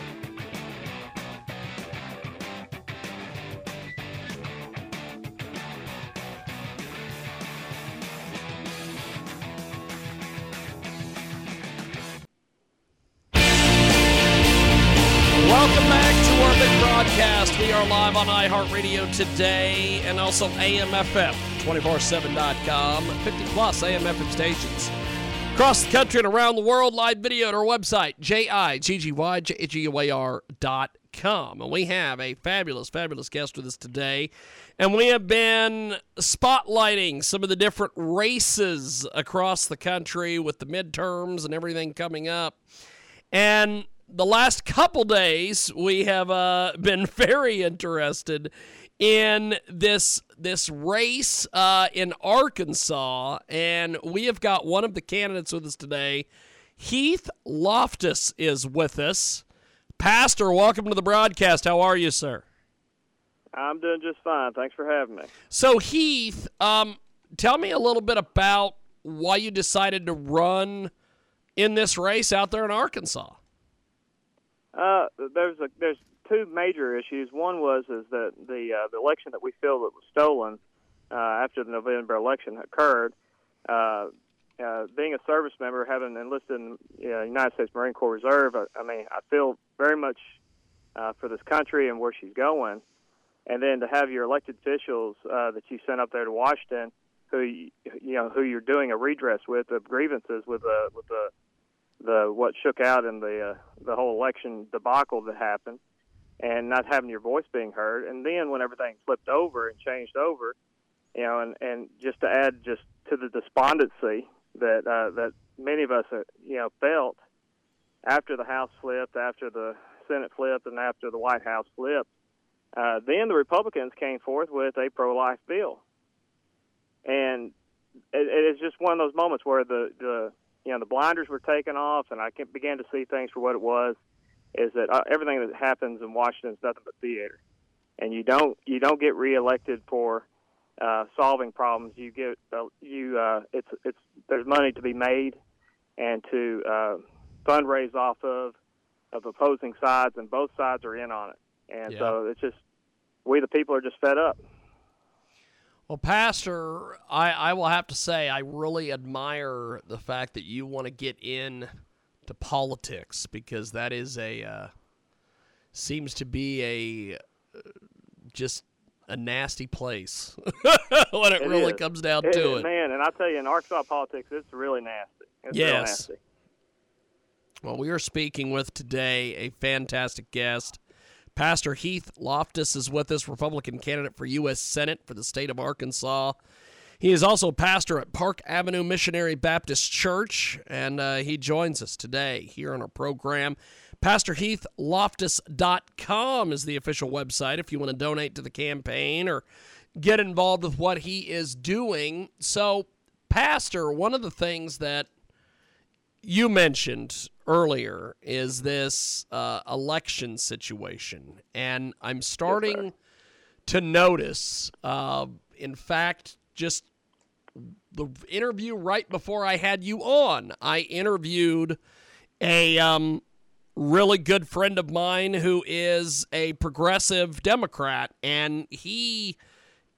Welcome back to our big broadcast. We are live on iHeartRadio today and also AMFM, 247.com, 50 plus AMFM stations. Across the country and around the world, live video at our website, J-I-G-G-Y-J-A-G-U-A-R.com. And we have a fabulous, fabulous guest with us today. And we have been spotlighting some of the different races across the country with the midterms and everything coming up. And the last couple days, we have uh, been very interested in this this race uh, in Arkansas, and we have got one of the candidates with us today. Heath Loftis is with us. Pastor, welcome to the broadcast. How are you, sir? I'm doing just fine. Thanks for having me. So, Heath, um, tell me a little bit about why you decided to run in this race out there in Arkansas. Uh, there's a there's two major issues. One was is that the uh, the election that we feel that was stolen uh, after the November election occurred. Uh, uh, being a service member, having enlisted in the uh, United States Marine Corps Reserve, I, I mean, I feel very much uh, for this country and where she's going. And then to have your elected officials uh, that you sent up there to Washington, who you, you know who you're doing a redress with of grievances with the with the the what shook out in the uh, the whole election debacle that happened, and not having your voice being heard. And then when everything flipped over and changed over, you know, and and just to add just to the despondency that uh, that many of us uh, you know felt after the House flipped, after the Senate flipped, and after the White House flipped. Uh, then the Republicans came forth with a pro-life bill, and it, it is just one of those moments where the the you know the blinders were taken off, and I began to see things for what it was. Is that uh, everything that happens in Washington is nothing but theater, and you don't you don't get reelected for uh, solving problems. You get uh, you uh, it's it's there's money to be made, and to uh, fundraise off of of opposing sides, and both sides are in on it. And Yeah. so it's just we the people are just fed up. Well, Pastor, I, I will have to say I really admire the fact that you want to get in to politics because that is a uh, seems to be a uh, just a nasty place when it, really is. comes down to it. man. And I tell you, in Arkansas politics, it's really nasty. It's real Yes. nasty. Well, we are speaking with today a fantastic guest. Pastor Heath Loftis is with us, Republican candidate for U.S. Senate for the state of Arkansas. He is also pastor at Park Avenue Missionary Baptist Church, and uh, he joins us today here on our program. PastorHeathLoftis.com is the official website if you want to donate to the campaign or get involved with what he is doing. So, Pastor, one of the things that you mentioned earlier is this uh, election situation, and I'm starting to notice. Uh, in fact, just the interview right before I had you on, I interviewed a um, really good friend of mine who is a progressive Democrat, and he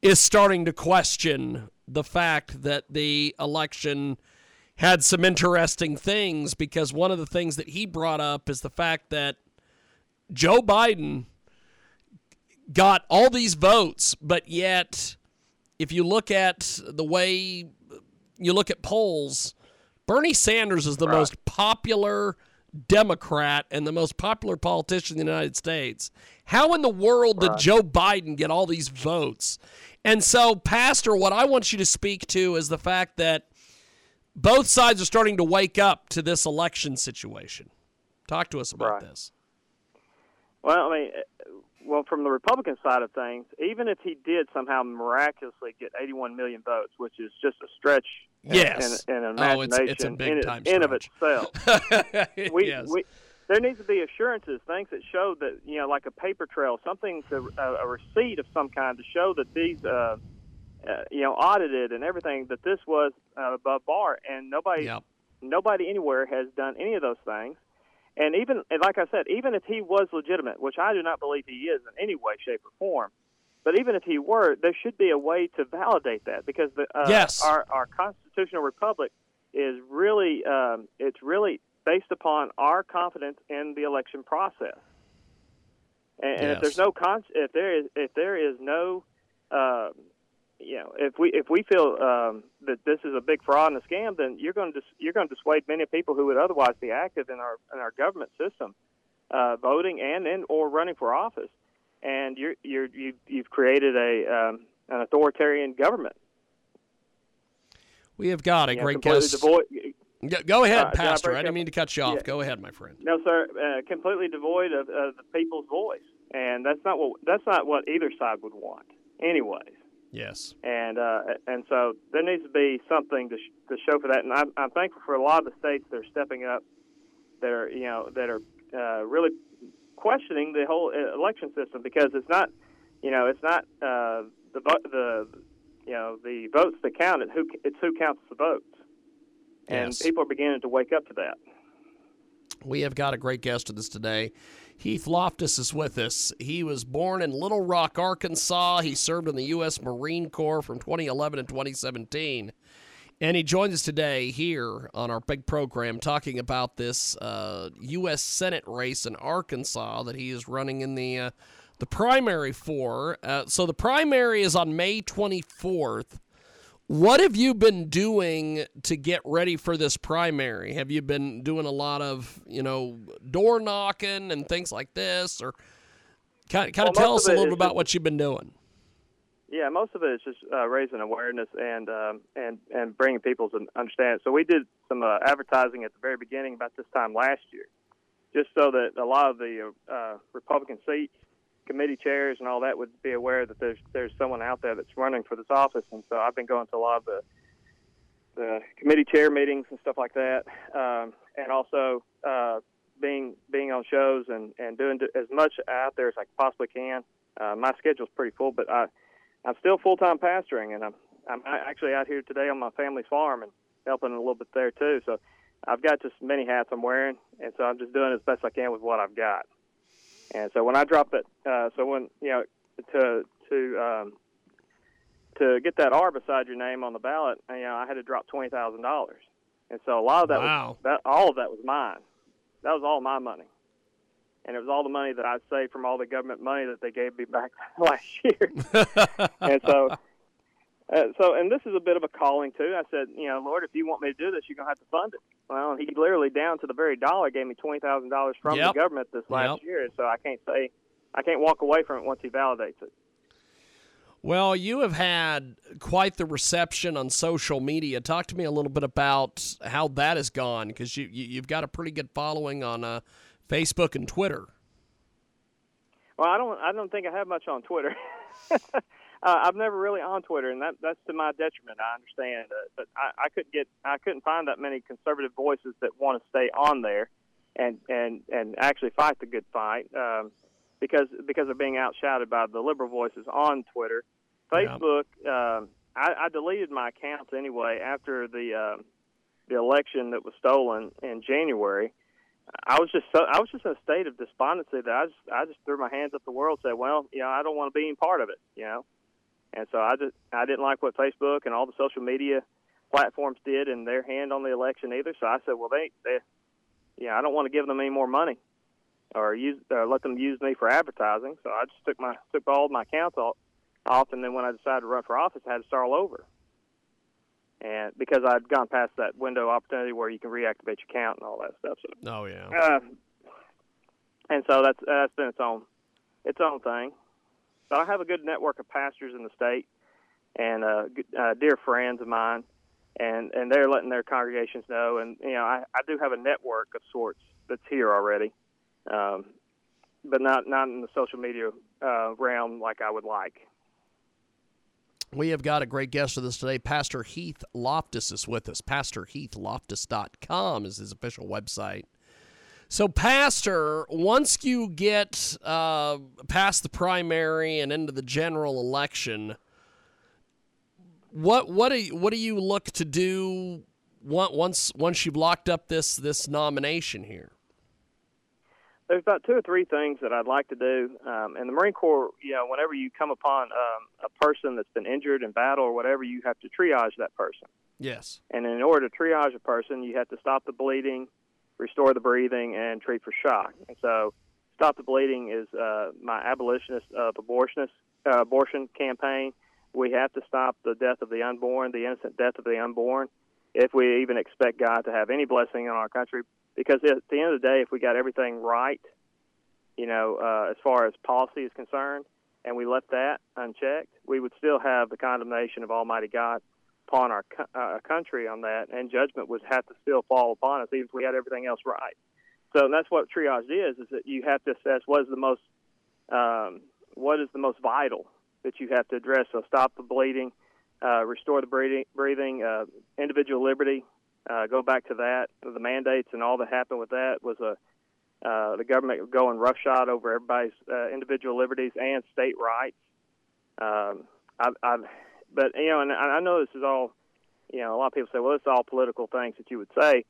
is starting to question the fact that the election had some interesting things because one of the things that he brought up is the fact that Joe Biden got all these votes, but yet if you look at the way you look at polls, Bernie Sanders is the Right. most popular Democrat and the most popular politician in the United States. How in the world did Right. Joe Biden get all these votes? And so, Pastor, what I want you to speak to is the fact that both sides are starting to wake up to this election situation. Talk to us about Right. this. Well, I mean, uh, well, from the Republican side of things, even if he did somehow miraculously get 81 million votes, which is just a stretch in- Yes. in, in, an Oh, it's- it's a in, big-time in of itself, we, Yes. we there needs to be assurances, things that show that you know, like a paper trail, something to a, a receipt of some kind to show that these. Uh, uh, you know, audited and everything that this was uh, above bar, and nobody, nobody anywhere has done any of those things. And even, and like I said, even if he was legitimate, which I do not believe he is in any way, shape, or form, but even if he were, there should be a way to validate that because the uh, Yes. our our constitutional republic is really um, it's really based upon our confidence in the election process. And, and if there's no con- if there is if there is no uh, you know, if we if we feel um, that this is a big fraud and a scam, then you're going to dis- you're going to dissuade many people who would otherwise be active in our in our government system, uh, voting and in or running for office, and you're you're you, you've created a um, an authoritarian government. We have got a You great guest. devoid- Go- ahead, Uh, Pastor. I didn't up? mean to cut you off. Yeah. Go ahead, my friend. No, sir, uh, completely devoid of, of the people's voice, and that's not what that's not what either side would want, anyways. Yes. and uh, and so there needs to be something to, sh- to show for that. And I'm, I'm thankful for a lot of the states that are stepping up, that are you know that are uh, really questioning the whole uh, election system because it's not, you know, it's not uh, the vo- the you know the votes that count. It who it's who counts the votes, and Yes. people are beginning to wake up to that. We have got a great guest with us today. Heath Loftis is with us. He was born in Little Rock, Arkansas. He served in the U.S. Marine Corps from 2011 to 2017. And he joins us today here on our big program talking about this uh, U.S. Senate race in Arkansas that he is running in the, uh, the primary for. Uh, so the primary is on May 24th. What have you been doing to get ready for this primary? Have you been doing a lot of, you know, door knocking and things like this, or kind kind Well, of tell us of a little bit about just- what you've been doing? Yeah, most of it is just uh, raising awareness and um, and and bringing people to understand. So we did some uh, advertising at the very beginning about this time last year, just so that a lot of the uh, Republican seats, committee chairs, and all that would be aware that there's there's someone out there that's running for this office. And so I've been going to a lot of the the committee chair meetings and stuff like that, um, and also uh, being being on shows and and doing as much out there as I possibly can. Uh, my schedule's pretty full, but I I'm still full time pastoring, and I'm I'm actually out here today on my family's farm and helping a little bit there too. So I've got just many hats I'm wearing, and so I'm just doing as best I can with what I've got. And so when I drop it, uh, so when you know to to um, to get that R beside your name on the ballot, you know I had to drop twenty thousand dollars, and so a lot of that Wow. was that all of that was mine. That was all my money, and it was all the money that I saved from all the government money that they gave me back last year. and so, uh, so, and this is a bit of a calling too. I said, you know, Lord, if you want me to do this, you're gonna have to fund it. Well, and he literally down to the very dollar gave me twenty thousand dollars from Yep. the government this last Yep. year, and so I can't say, I can't walk away from it once he validates it. Well, you have had quite the reception on social media. Talk to me a little bit about how that has gone, because you, you have got a pretty good following on uh, Facebook and Twitter. Well, I don't. I don't think I have much on Twitter. uh, I've never really on Twitter, and that that's to my detriment. I understand, uh, but I, I couldn't get. I couldn't find that many conservative voices that want to stay on there, and and and actually fight the good fight, um, because because of being outshouted by the liberal voices on Twitter. Facebook. Um, I, I deleted my accounts anyway after the uh, the election that was stolen in January. I was just so I was just in a state of despondency that I just I just threw my hands up the world, and said, well, you know, I don't want to be any part of it, you know, and so I just I didn't like what Facebook and all the social media platforms did in their hand on the election either. So I said, well, they they, yeah, I don't want to give them any more money or use or let them use me for advertising. So I just took my took all my accounts off, off, and then when I decided to run for office, I had to start all over. And because I'd gone past that window opportunity where you can reactivate your account and all that stuff, so Oh yeah. uh, and so that's that's been its own its own thing. But I have a good network of pastors in the state and uh, uh, dear friends of mine, and and they're letting their congregations know. And you know, I, I do have a network of sorts that's here already, um, but not not in the social media uh, realm like I would like. We have got a great guest with us today. Pastor Heath Loftis is with us. PastorHeathLoftis.com is his official website. So, Pastor, once you get uh, past the primary and into the general election, what what do you, what do you look to do once once you've locked up this this nomination here? there's about two or three things that I'd like to do. Um, in the Marine Corps, you know, whenever you come upon um, a person that's been injured in battle or whatever, you have to triage that person. Yes. And in order to triage a person, you have to stop the bleeding, restore the breathing, and treat for shock. And so, stop the bleeding is uh, my abolitionist of abortionist uh, abortion campaign. We have to stop the death of the unborn, the innocent death of the unborn, if we even expect God to have any blessing in our country. Because at the end of the day, if we got everything right, you know, uh, as far as policy is concerned, and we left that unchecked, we would still have the condemnation of Almighty God upon our uh, country on that, and judgment would have to still fall upon us, even if we had everything else right. So that's what triage is: is that you have to assess what is the most, um, what is the most vital that you have to address. So stop the bleeding, uh, restore the breathing, breathing uh, individual liberty. Uh, go back to that. The mandates and all that happened with that was a uh, the government going roughshod over everybody's uh, individual liberties and state rights. Um, I've, I've, but you know, and I know this is all, you know, a lot of people say, well, it's all political things that you would say.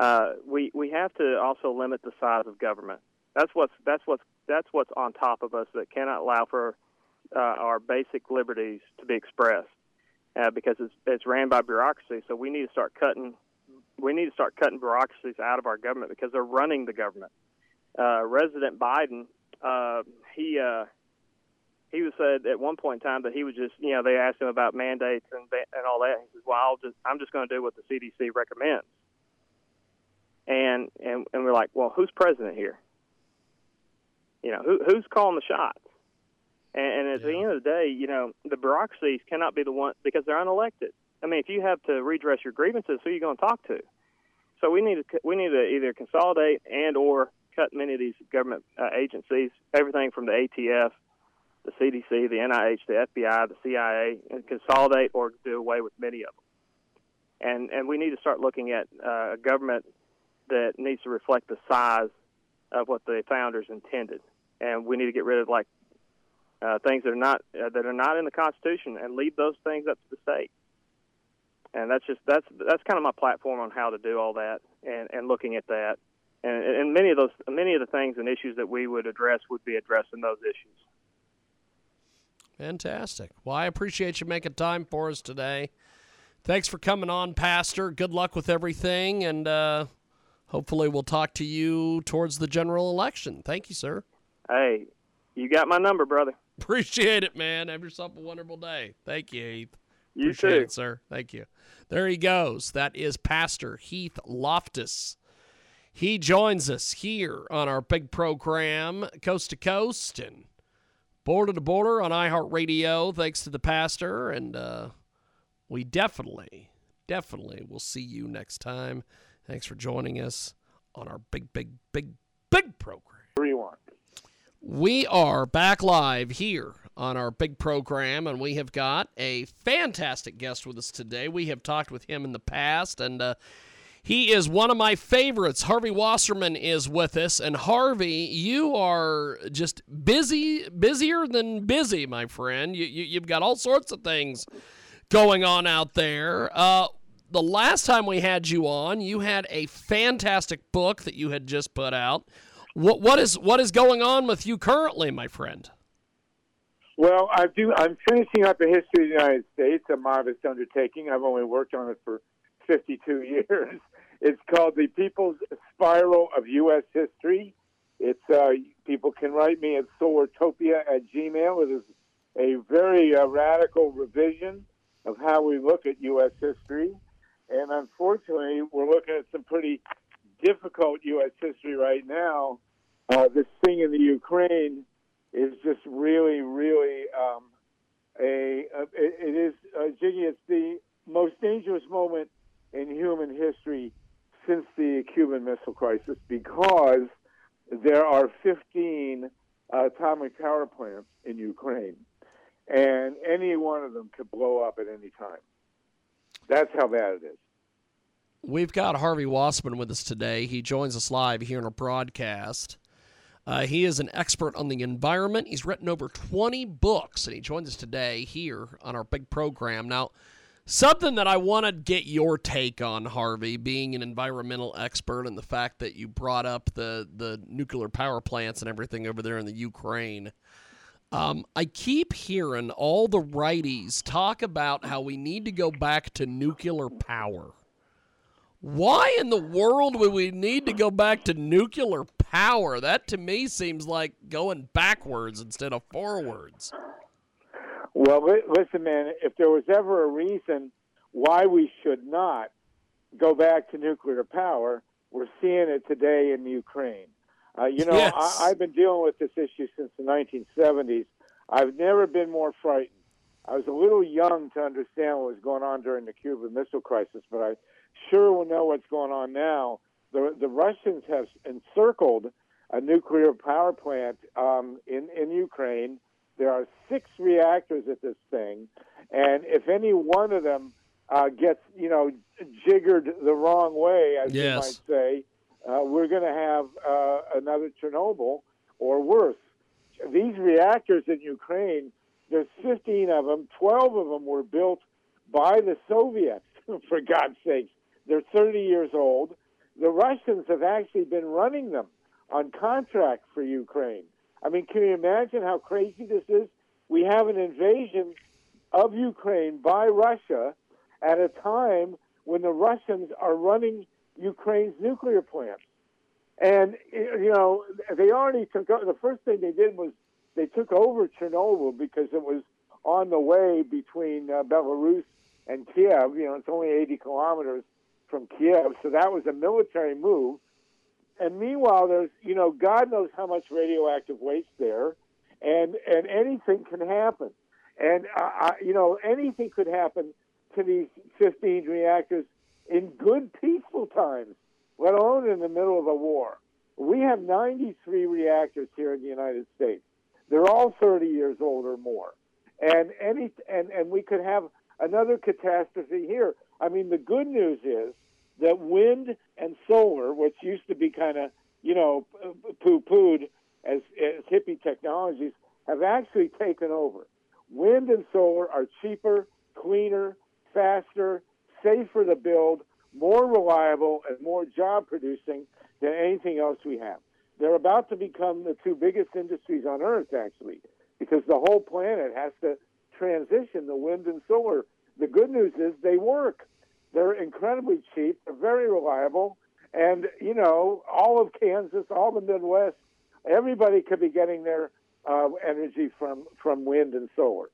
Uh, we we have to also limit the size of government. That's what's that's what's that's what's on top of us that cannot allow for uh, our basic liberties to be expressed uh, because it's it's ran by bureaucracy. So we need to start cutting we need to start cutting bureaucracies out of our government because they're running the government. Uh, Resident Biden, uh, he uh, he was said at one point in time that he was just you know they asked him about mandates and and all that. He says, "Well, I'll just I'm just going to do what the CDC recommends." And and and we're like, "Well, who's president here? You know, who who's calling the shots?" And, and at the end of the day, you know, the bureaucracies cannot be the one because they're unelected. I mean, if you have to redress your grievances, who are you going to talk to? So we need to we need to either consolidate and or cut many of these government uh, agencies, everything from the ATF, the CDC, the NIH, the FBI, the CIA, and consolidate or do away with many of them. And and we need to start looking at uh, a government that needs to reflect the size of what the founders intended. And we need to get rid of like uh, things that are not uh, that are not in the Constitution and leave those things up to the state and that's just that's that's kind of my platform on how to do all that and and looking at that and and many of those many of the things and issues that we would address would be addressing those issues Fantastic. Well, I appreciate you making time for us today. Thanks for coming on, Pastor. Good luck with everything, and uh, hopefully we'll talk to you towards the general election. Thank you, sir. hey you got my number brother Appreciate it, man. Have yourself a wonderful day. Thank you, Heath. You Appreciate too. it, sir. Thank you. There he goes. That is Pastor Heath Loftis. He joins us here on our big program, Coast to Coast, and Border to Border on iHeartRadio. Thanks to the pastor. And uh, we definitely, definitely will see you next time. Thanks for joining us on our big, big, big, big program. Rewind. We are back live here on our big program, and we have got a fantastic guest with us today. We have talked with him in the past, and uh, he is one of my favorites. Harvey Wasserman is with us, and Harvey, you are just busy, busier than busy, my friend. You, you you've got all sorts of things going on out there. Uh, the last time we had you on, you had a fantastic book that you had just put out. What what is what is going on with you currently, my friend? Well, I do. I'm finishing up a history of the United States, a modest undertaking. I've only worked on it for 52 years. It's called the People's Spiral of U.S. History. It's uh, people can write me at solartopia at gmail. It is a very uh, radical revision of how we look at U.S. history, and unfortunately, we're looking at some pretty difficult U.S. history right now. Uh, this thing in the Ukraine is just really, really um, a, it is uh, Jiggy. It's the most dangerous moment in human history since the Cuban Missile Crisis because there are 15 uh, atomic power plants in Ukraine, and any one of them could blow up at any time. That's how bad it is. We've got Harvey Wasserman with us today. He joins us live here in our broadcast. Uh, he is an expert on the environment. He's written over 20 books, and he joins us today here on our big program. Now, something that I want to get your take on, Harvey, being an environmental expert, and the fact that you brought up the, the nuclear power plants and everything over there in the Ukraine. Um, I keep hearing all the righties talk about how we need to go back to nuclear power. Why in the world would we need to go back to nuclear power? That to me seems like going backwards instead of forwards. Well, li- listen, man, if there was ever a reason why we should not go back to nuclear power, we're seeing it today in Ukraine. Uh, you know, Yes. I, I've been dealing with this issue since the 1970s. I've never been more frightened. I was a little young to understand what was going on during the Cuban Missile Crisis, but I sure will know what's going on now. The, the Russians have encircled a nuclear power plant um, in, in Ukraine. There are six reactors at this thing, and if any one of them uh, gets, you know, jiggered the wrong way, as Yes. you might say, uh, we're going to have uh, another Chernobyl or worse. These reactors in Ukraine, there's 15 of them. 12 of them were built by the Soviets, for God's sake. They're 30 years old. The Russians have actually been running them on contract for Ukraine. I mean, can you imagine how crazy this is? We have an invasion of Ukraine by Russia at a time when the Russians are running Ukraine's nuclear plants. And, you know, they already took o- the first thing they did was they took over Chernobyl because it was on the way between uh, Belarus and Kiev. You know, it's only 80 kilometers from Kiev, so that was a military move. And meanwhile, there's you know God knows how much radioactive waste there, and and anything can happen, and uh, I, you know anything could happen to these 15 reactors in good peaceful times, let alone in the middle of a war. We have 93 reactors here in the United States. They're all 30 years old or more, and any and and we could have another catastrophe here. I mean, the good news is that wind and solar, which used to be kind of, you know, poo pooed as, as hippie technologies, have actually taken over. Wind and solar are cheaper, cleaner, faster, safer to build, more reliable, and more job producing than anything else we have. They're about to become the two biggest industries on Earth, actually, because the whole planet has to transition the wind and solar. The good news is they work. They're incredibly cheap. They're very reliable. And, you know, all of Kansas, all the Midwest, everybody could be getting their uh, energy from, from wind and solar.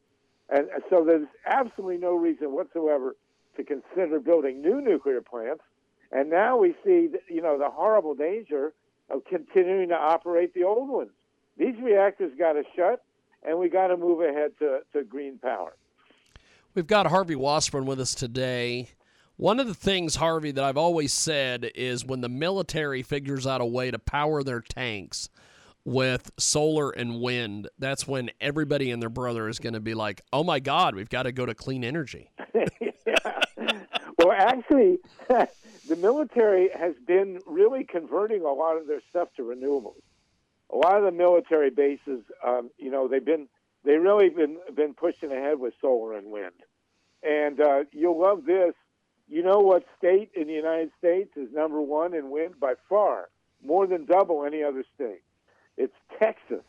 And so there's absolutely no reason whatsoever to consider building new nuclear plants. And now we see, you know, the horrible danger of continuing to operate the old ones. These reactors got to shut, and we got to move ahead to, to green power. We've got Harvey Wasserman with us today. One of the things, Harvey, that I've always said is when the military figures out a way to power their tanks with solar and wind, that's when everybody and their brother is going to be like, oh my God, we've got to go to clean energy. Well, actually, the military has been really converting a lot of their stuff to renewables. A lot of the military bases, um, you know, they've been they really been been pushing ahead with solar and wind. And uh, you'll love this. You know what state in the United States is number one in wind by far, more than double any other state? It's Texas.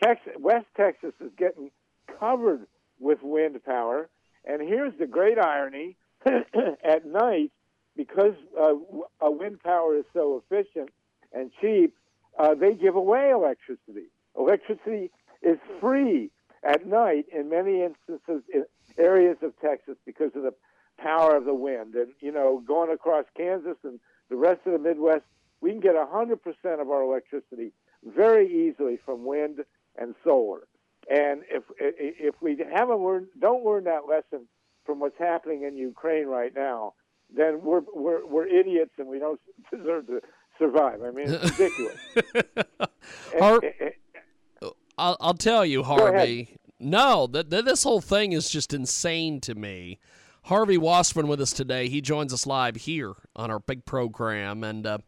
Texas, West Texas is getting covered with wind power. And here's the great irony: at night, because uh, wind power is so efficient and cheap, uh, they give away electricity. Electricity is free at night in many instances in areas of Texas because of the power of the wind. And, you know, going across Kansas and the rest of the Midwest, we can get 100% of our electricity very easily from wind and solar. And if if we haven't learned, don't learn that lesson from what's happening in Ukraine right now, then we're we're we're idiots and we don't deserve to survive. I mean, it's ridiculous. Har- And- and- I'll, I'll tell you. Harvey. No, th- th- this whole thing is just insane to me. Harvey Wasserman with us today. He joins us live here on our big program. And uh,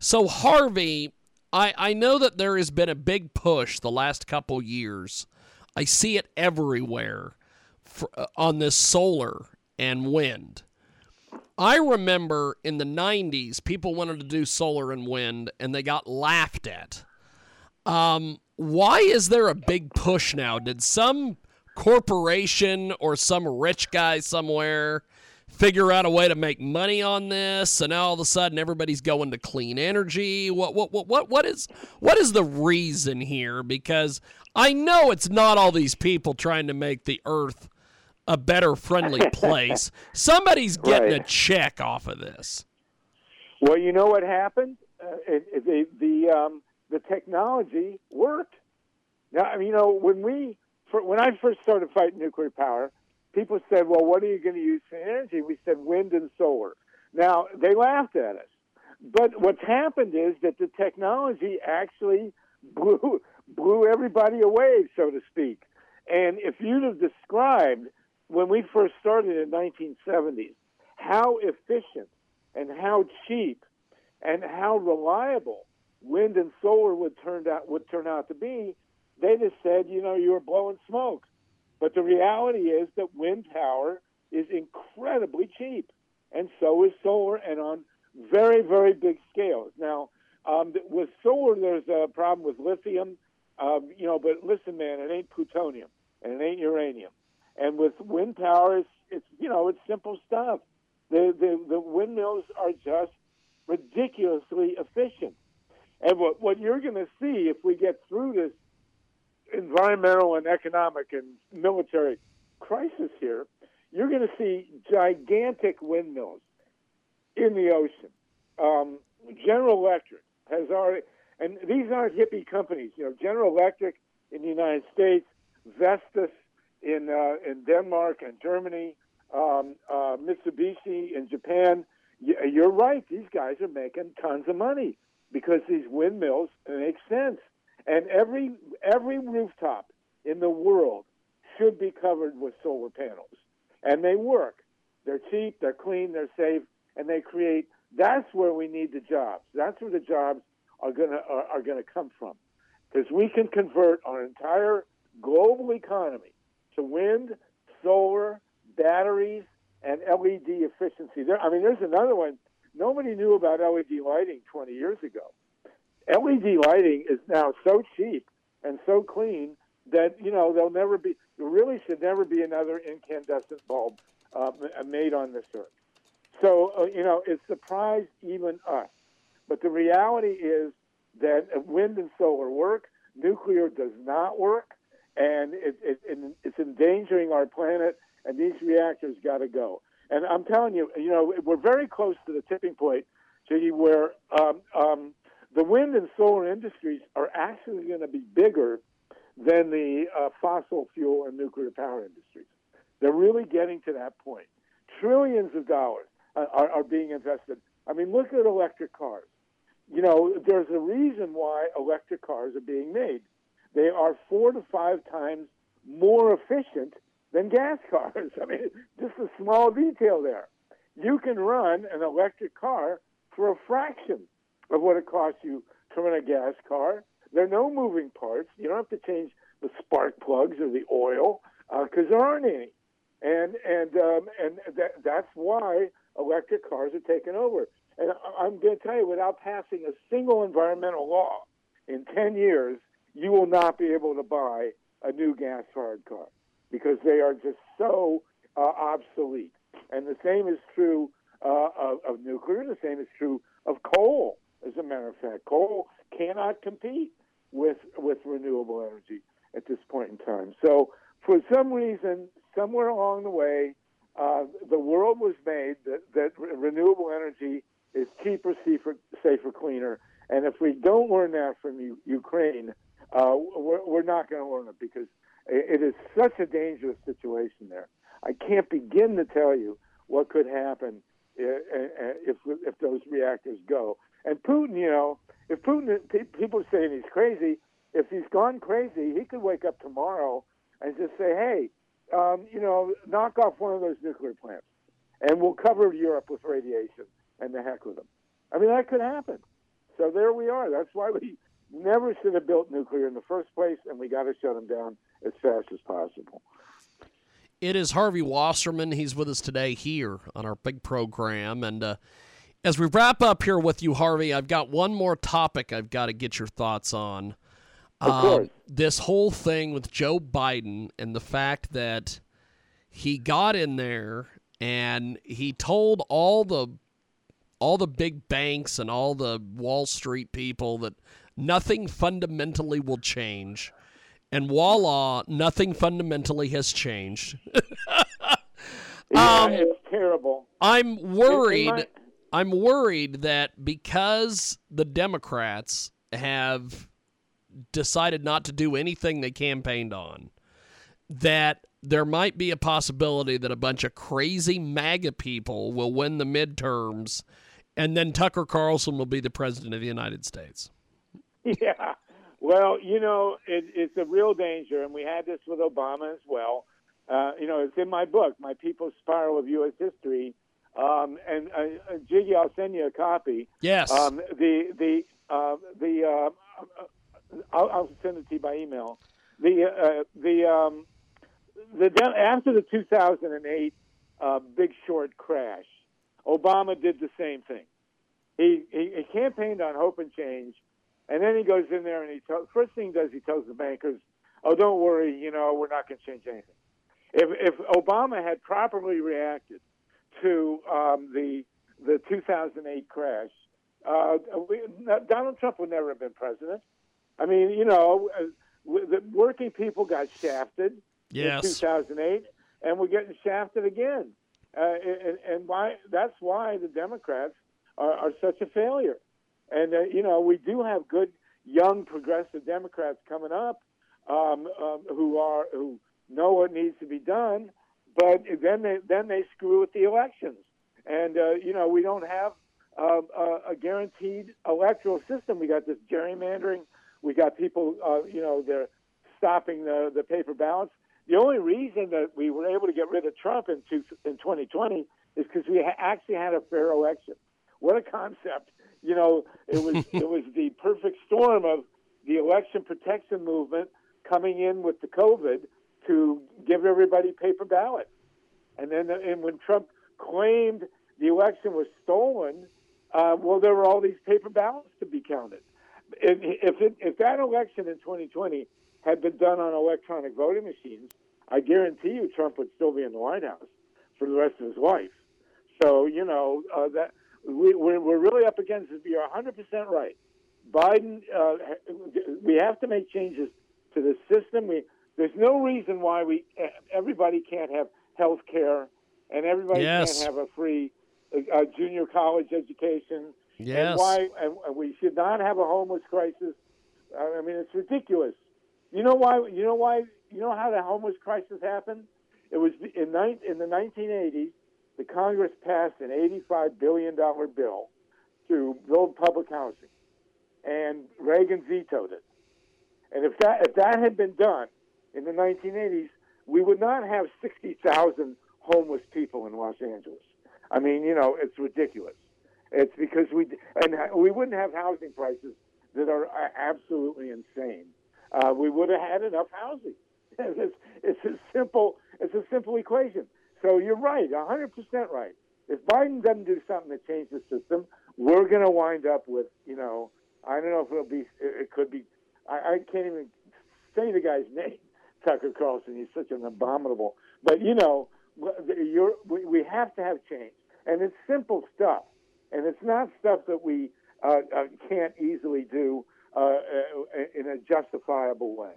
so, Harvey, I, I know that there has been a big push the last couple years. I see it everywhere for, uh, on this solar and wind. I remember in the 90s, people wanted to do solar and wind, and they got laughed at. Um, why is there a big push now? Did some corporation or some rich guy somewhere figure out a way to make money on this, and now all of a sudden everybody's going to clean energy? What what what what what is what is the reason here? Because I know it's not all these people trying to make the earth a better friendly place. Somebody's getting a check off of this. Well, you know what happened? Uh, it, it, the the um, the technology worked. Now, I mean, you know, when we for, when I first started fighting nuclear power, people said, "Well, what are you going to use for energy?" We said wind and solar. Now they laughed at us, but what's happened is that the technology actually blew blew everybody away, so to speak. And if you'd have described when we first started in 1970s how efficient and how cheap and how reliable wind and solar would turn out would turn out to be, they just said, you know, you were blowing smoke. But the reality is that wind power is incredibly cheap, and so is solar, and on very very big scales. Now, um, with solar, there's a problem with lithium, um, you know, but listen, man, it ain't plutonium and it ain't uranium. And with wind power, it's, it's you know, it's simple stuff. The, the the windmills are just ridiculously efficient. And what what you're going to see if we get through this environmental and economic and military crisis here, you're going to see gigantic windmills in the ocean. Um, General Electric has already, and these aren't hippie companies. You know, General Electric in the United States, Vestas in uh, in Denmark and Germany, um, uh, Mitsubishi in Japan. You're right; these guys are making tons of money because these windmills make sense, and every every rooftop in the world should be covered with solar panels, and they work. They're cheap, they're clean, they're safe, and they create. That's where we need the jobs. That's where the jobs are gonna are, are gonna come from, because we can convert our entire global economy to wind, solar, batteries, and LED efficiency. There, I mean, there's another one. Nobody knew about LED lighting 20 years ago. LED lighting is now so cheap and so clean that you know there'll never be. There really should never be another incandescent bulb uh, made on this earth. So uh, you know it surprised even us. But the reality is that wind and solar work. Nuclear does not work, and it, it, it, it's endangering our planet. And these reactors got to go. And I'm telling you, you know, we're very close to the tipping point, Jiggy, where um, um, the wind and solar industries are actually going to be bigger than the uh, fossil fuel and nuclear power industries. They're really getting to that point. Trillions of dollars are, are being invested. I mean, look at electric cars. You know, there's a reason why electric cars are being made. They are four to five times more efficient than gas cars. I mean, just a small detail there. You can run an electric car for a fraction of what it costs you to run a gas car. There are no moving parts. You don't have to change the spark plugs or the oil because there aren't any. And and um, and that, that's why electric cars are taking over. And I'm going to tell you, without passing a single environmental law in 10 years, you will not be able to buy a new gas-fired car because they are just so uh, obsolete. And the same is true uh, of, of nuclear. The same is true of coal. As a matter of fact, coal cannot compete with with renewable energy at this point in time. So, for some reason, somewhere along the way, uh, the world was made that, that re- renewable energy is cheaper, safer, safer, cleaner. And if we don't learn that from U- Ukraine, uh, we're, we're not going to learn it because it, is such a dangerous situation there. I can't begin to tell you what could happen uh, uh, if if those reactors go. And Putin, you know, if Putin, people are saying he's crazy. If he's gone crazy, he could wake up tomorrow and just say, "Hey, um, you know, knock off one of those nuclear plants, and we'll cover Europe with radiation, and the heck with them." I mean, that could happen. So there we are. That's why we never should have built nuclear in the first place, and we got to shut them down as fast as possible. It is Harvey Wasserman. He's with us today here on our big program. And uh, as we wrap up here with you, Harvey, I've got one more topic I've got to get your thoughts on. Um, this whole thing with Joe Biden and the fact that he got in there and he told all the all the big banks and all the Wall Street people that nothing fundamentally will change. And voila, nothing fundamentally has changed. Yeah, Um, it's terrible. I'm worried. I'm worried that because the Democrats have decided not to do anything they campaigned on, that there might be a possibility that a bunch of crazy MAGA people will win the midterms, and then Tucker Carlson will be the president of the United States. Yeah. Well, you know, it, it's a real danger, and we had this with Obama as well. Uh, you know, it's in my book, My People's Spiral of U.S. History. Um, and uh, uh, Jiggy, I'll send you a copy. Yes. Um, the the uh, the uh, I'll, I'll send it to you by email. The uh, the um, the after the 2008 uh, Big Short crash, Obama did the same thing. He, he he campaigned on hope and change, and then he goes in there and he tells first thing he does he tells the bankers, "Oh, don't worry, you know we're not going to change anything." If if Obama had properly reacted to um, the the 2008 crash, uh, we, Donald Trump would never have been president. I mean, you know, uh, the working people got shafted Yes. in 2008, and we're getting shafted again. Uh, and, and why? That's why the Democrats are, are such a failure. And uh, you know, we do have good young progressive Democrats coming up um, um, who are who know what needs to be done, but then they then they screw with the elections. And uh, you know, we don't have uh, a, a guaranteed electoral system. We got this gerrymandering. We got people, uh, you know, they're stopping the, the paper ballots. The only reason that we were able to get rid of Trump in, two, in 2020 is because we ha- actually had a fair election. What a concept! You know, it was it was the perfect storm of the election protection movement coming in with the COVID to give everybody paper ballots. And then and when Trump claimed the election was stolen, uh, well, there were all these paper ballots to be counted. If if, it, if that election in 2020 had been done on electronic voting machines, I guarantee you Trump would still be in the White House for the rest of his life. So you know uh, that we, we're, really up against it. You're 100 percent right. Biden, uh, we have to make changes to the system. We there's no reason why we everybody can't have health care and everybody Yes. can't have a free uh, junior college education. Yes. And why and we should not have a homeless crisis. Uh, I mean, it's ridiculous You know why? You know why? You know how the homeless crisis happened? It was in, in the 1980s. The Congress passed an 85 billion dollar bill to build public housing, and Reagan vetoed it. And if that if that had been done in the 1980s, we would not have 60,000 homeless people in Los Angeles. I mean, you know, it's ridiculous. It's because we and we wouldn't have housing prices that are absolutely insane. Uh, we would have had enough housing. It's, it's a simple it's a simple equation. So you're right, 100% right. If Biden doesn't do something to change the system, we're going to wind up with, you know, I don't know if it'll be, it could be, I, I can't even say the guy's name, Tucker Carlson. He's such an abominable. But you know, you're, we, have to have change, and it's simple stuff, and it's not stuff that we uh, uh, can't easily do uh, uh in a justifiable way.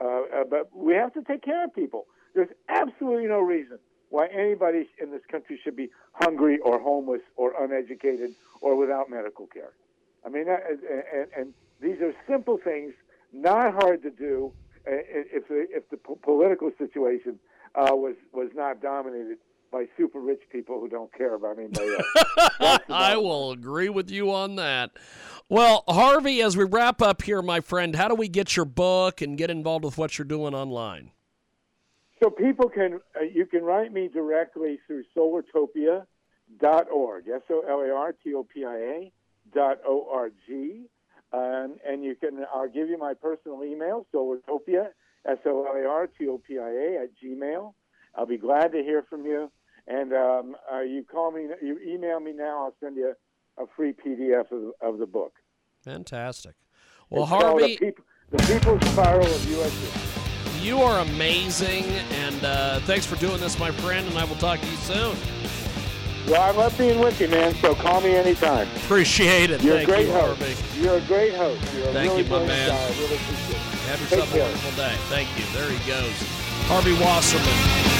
Uh, uh, but we have to take care of people. There's absolutely no reason why anybody in this country should be hungry or homeless or uneducated or without medical care. I mean, and, and these are simple things, not hard to do if the, if the political situation uh, was was not dominated by super rich people who don't care about anybody else. I will agree with you on that. Well, Harvey, as we wrap up here, my friend, how do we get your book and get involved with what you're doing online? So people can uh, you can write me directly through solartopia.org, S O L A R T O P I A dot O R G. Um, and you can I'll give you my personal email, solartopia, S O L A R T O P I A at Gmail. I'll be glad to hear from you. And um, uh, you call me, you email me now. I'll send you a, free PDF of, of the book. Fantastic. Well, it's Harvey, the, Peop- the People's Spiral of USA. You are amazing, and uh, thanks for doing this, my friend. And I will talk to you soon. Well, I love being with you, man. So call me anytime. Appreciate it. You're Thank a great you, host. Harvey. You're a great host. You're a Thank really you, my man. guy. I really appreciate it. Have Take a care. wonderful day. Thank you. There he goes. Harvey Wasserman.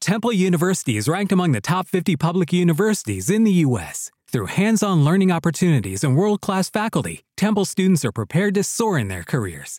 Temple University is ranked among the top 50 public universities in the U.S. Through hands on learning opportunities and world class faculty, Temple students are prepared to soar in their careers.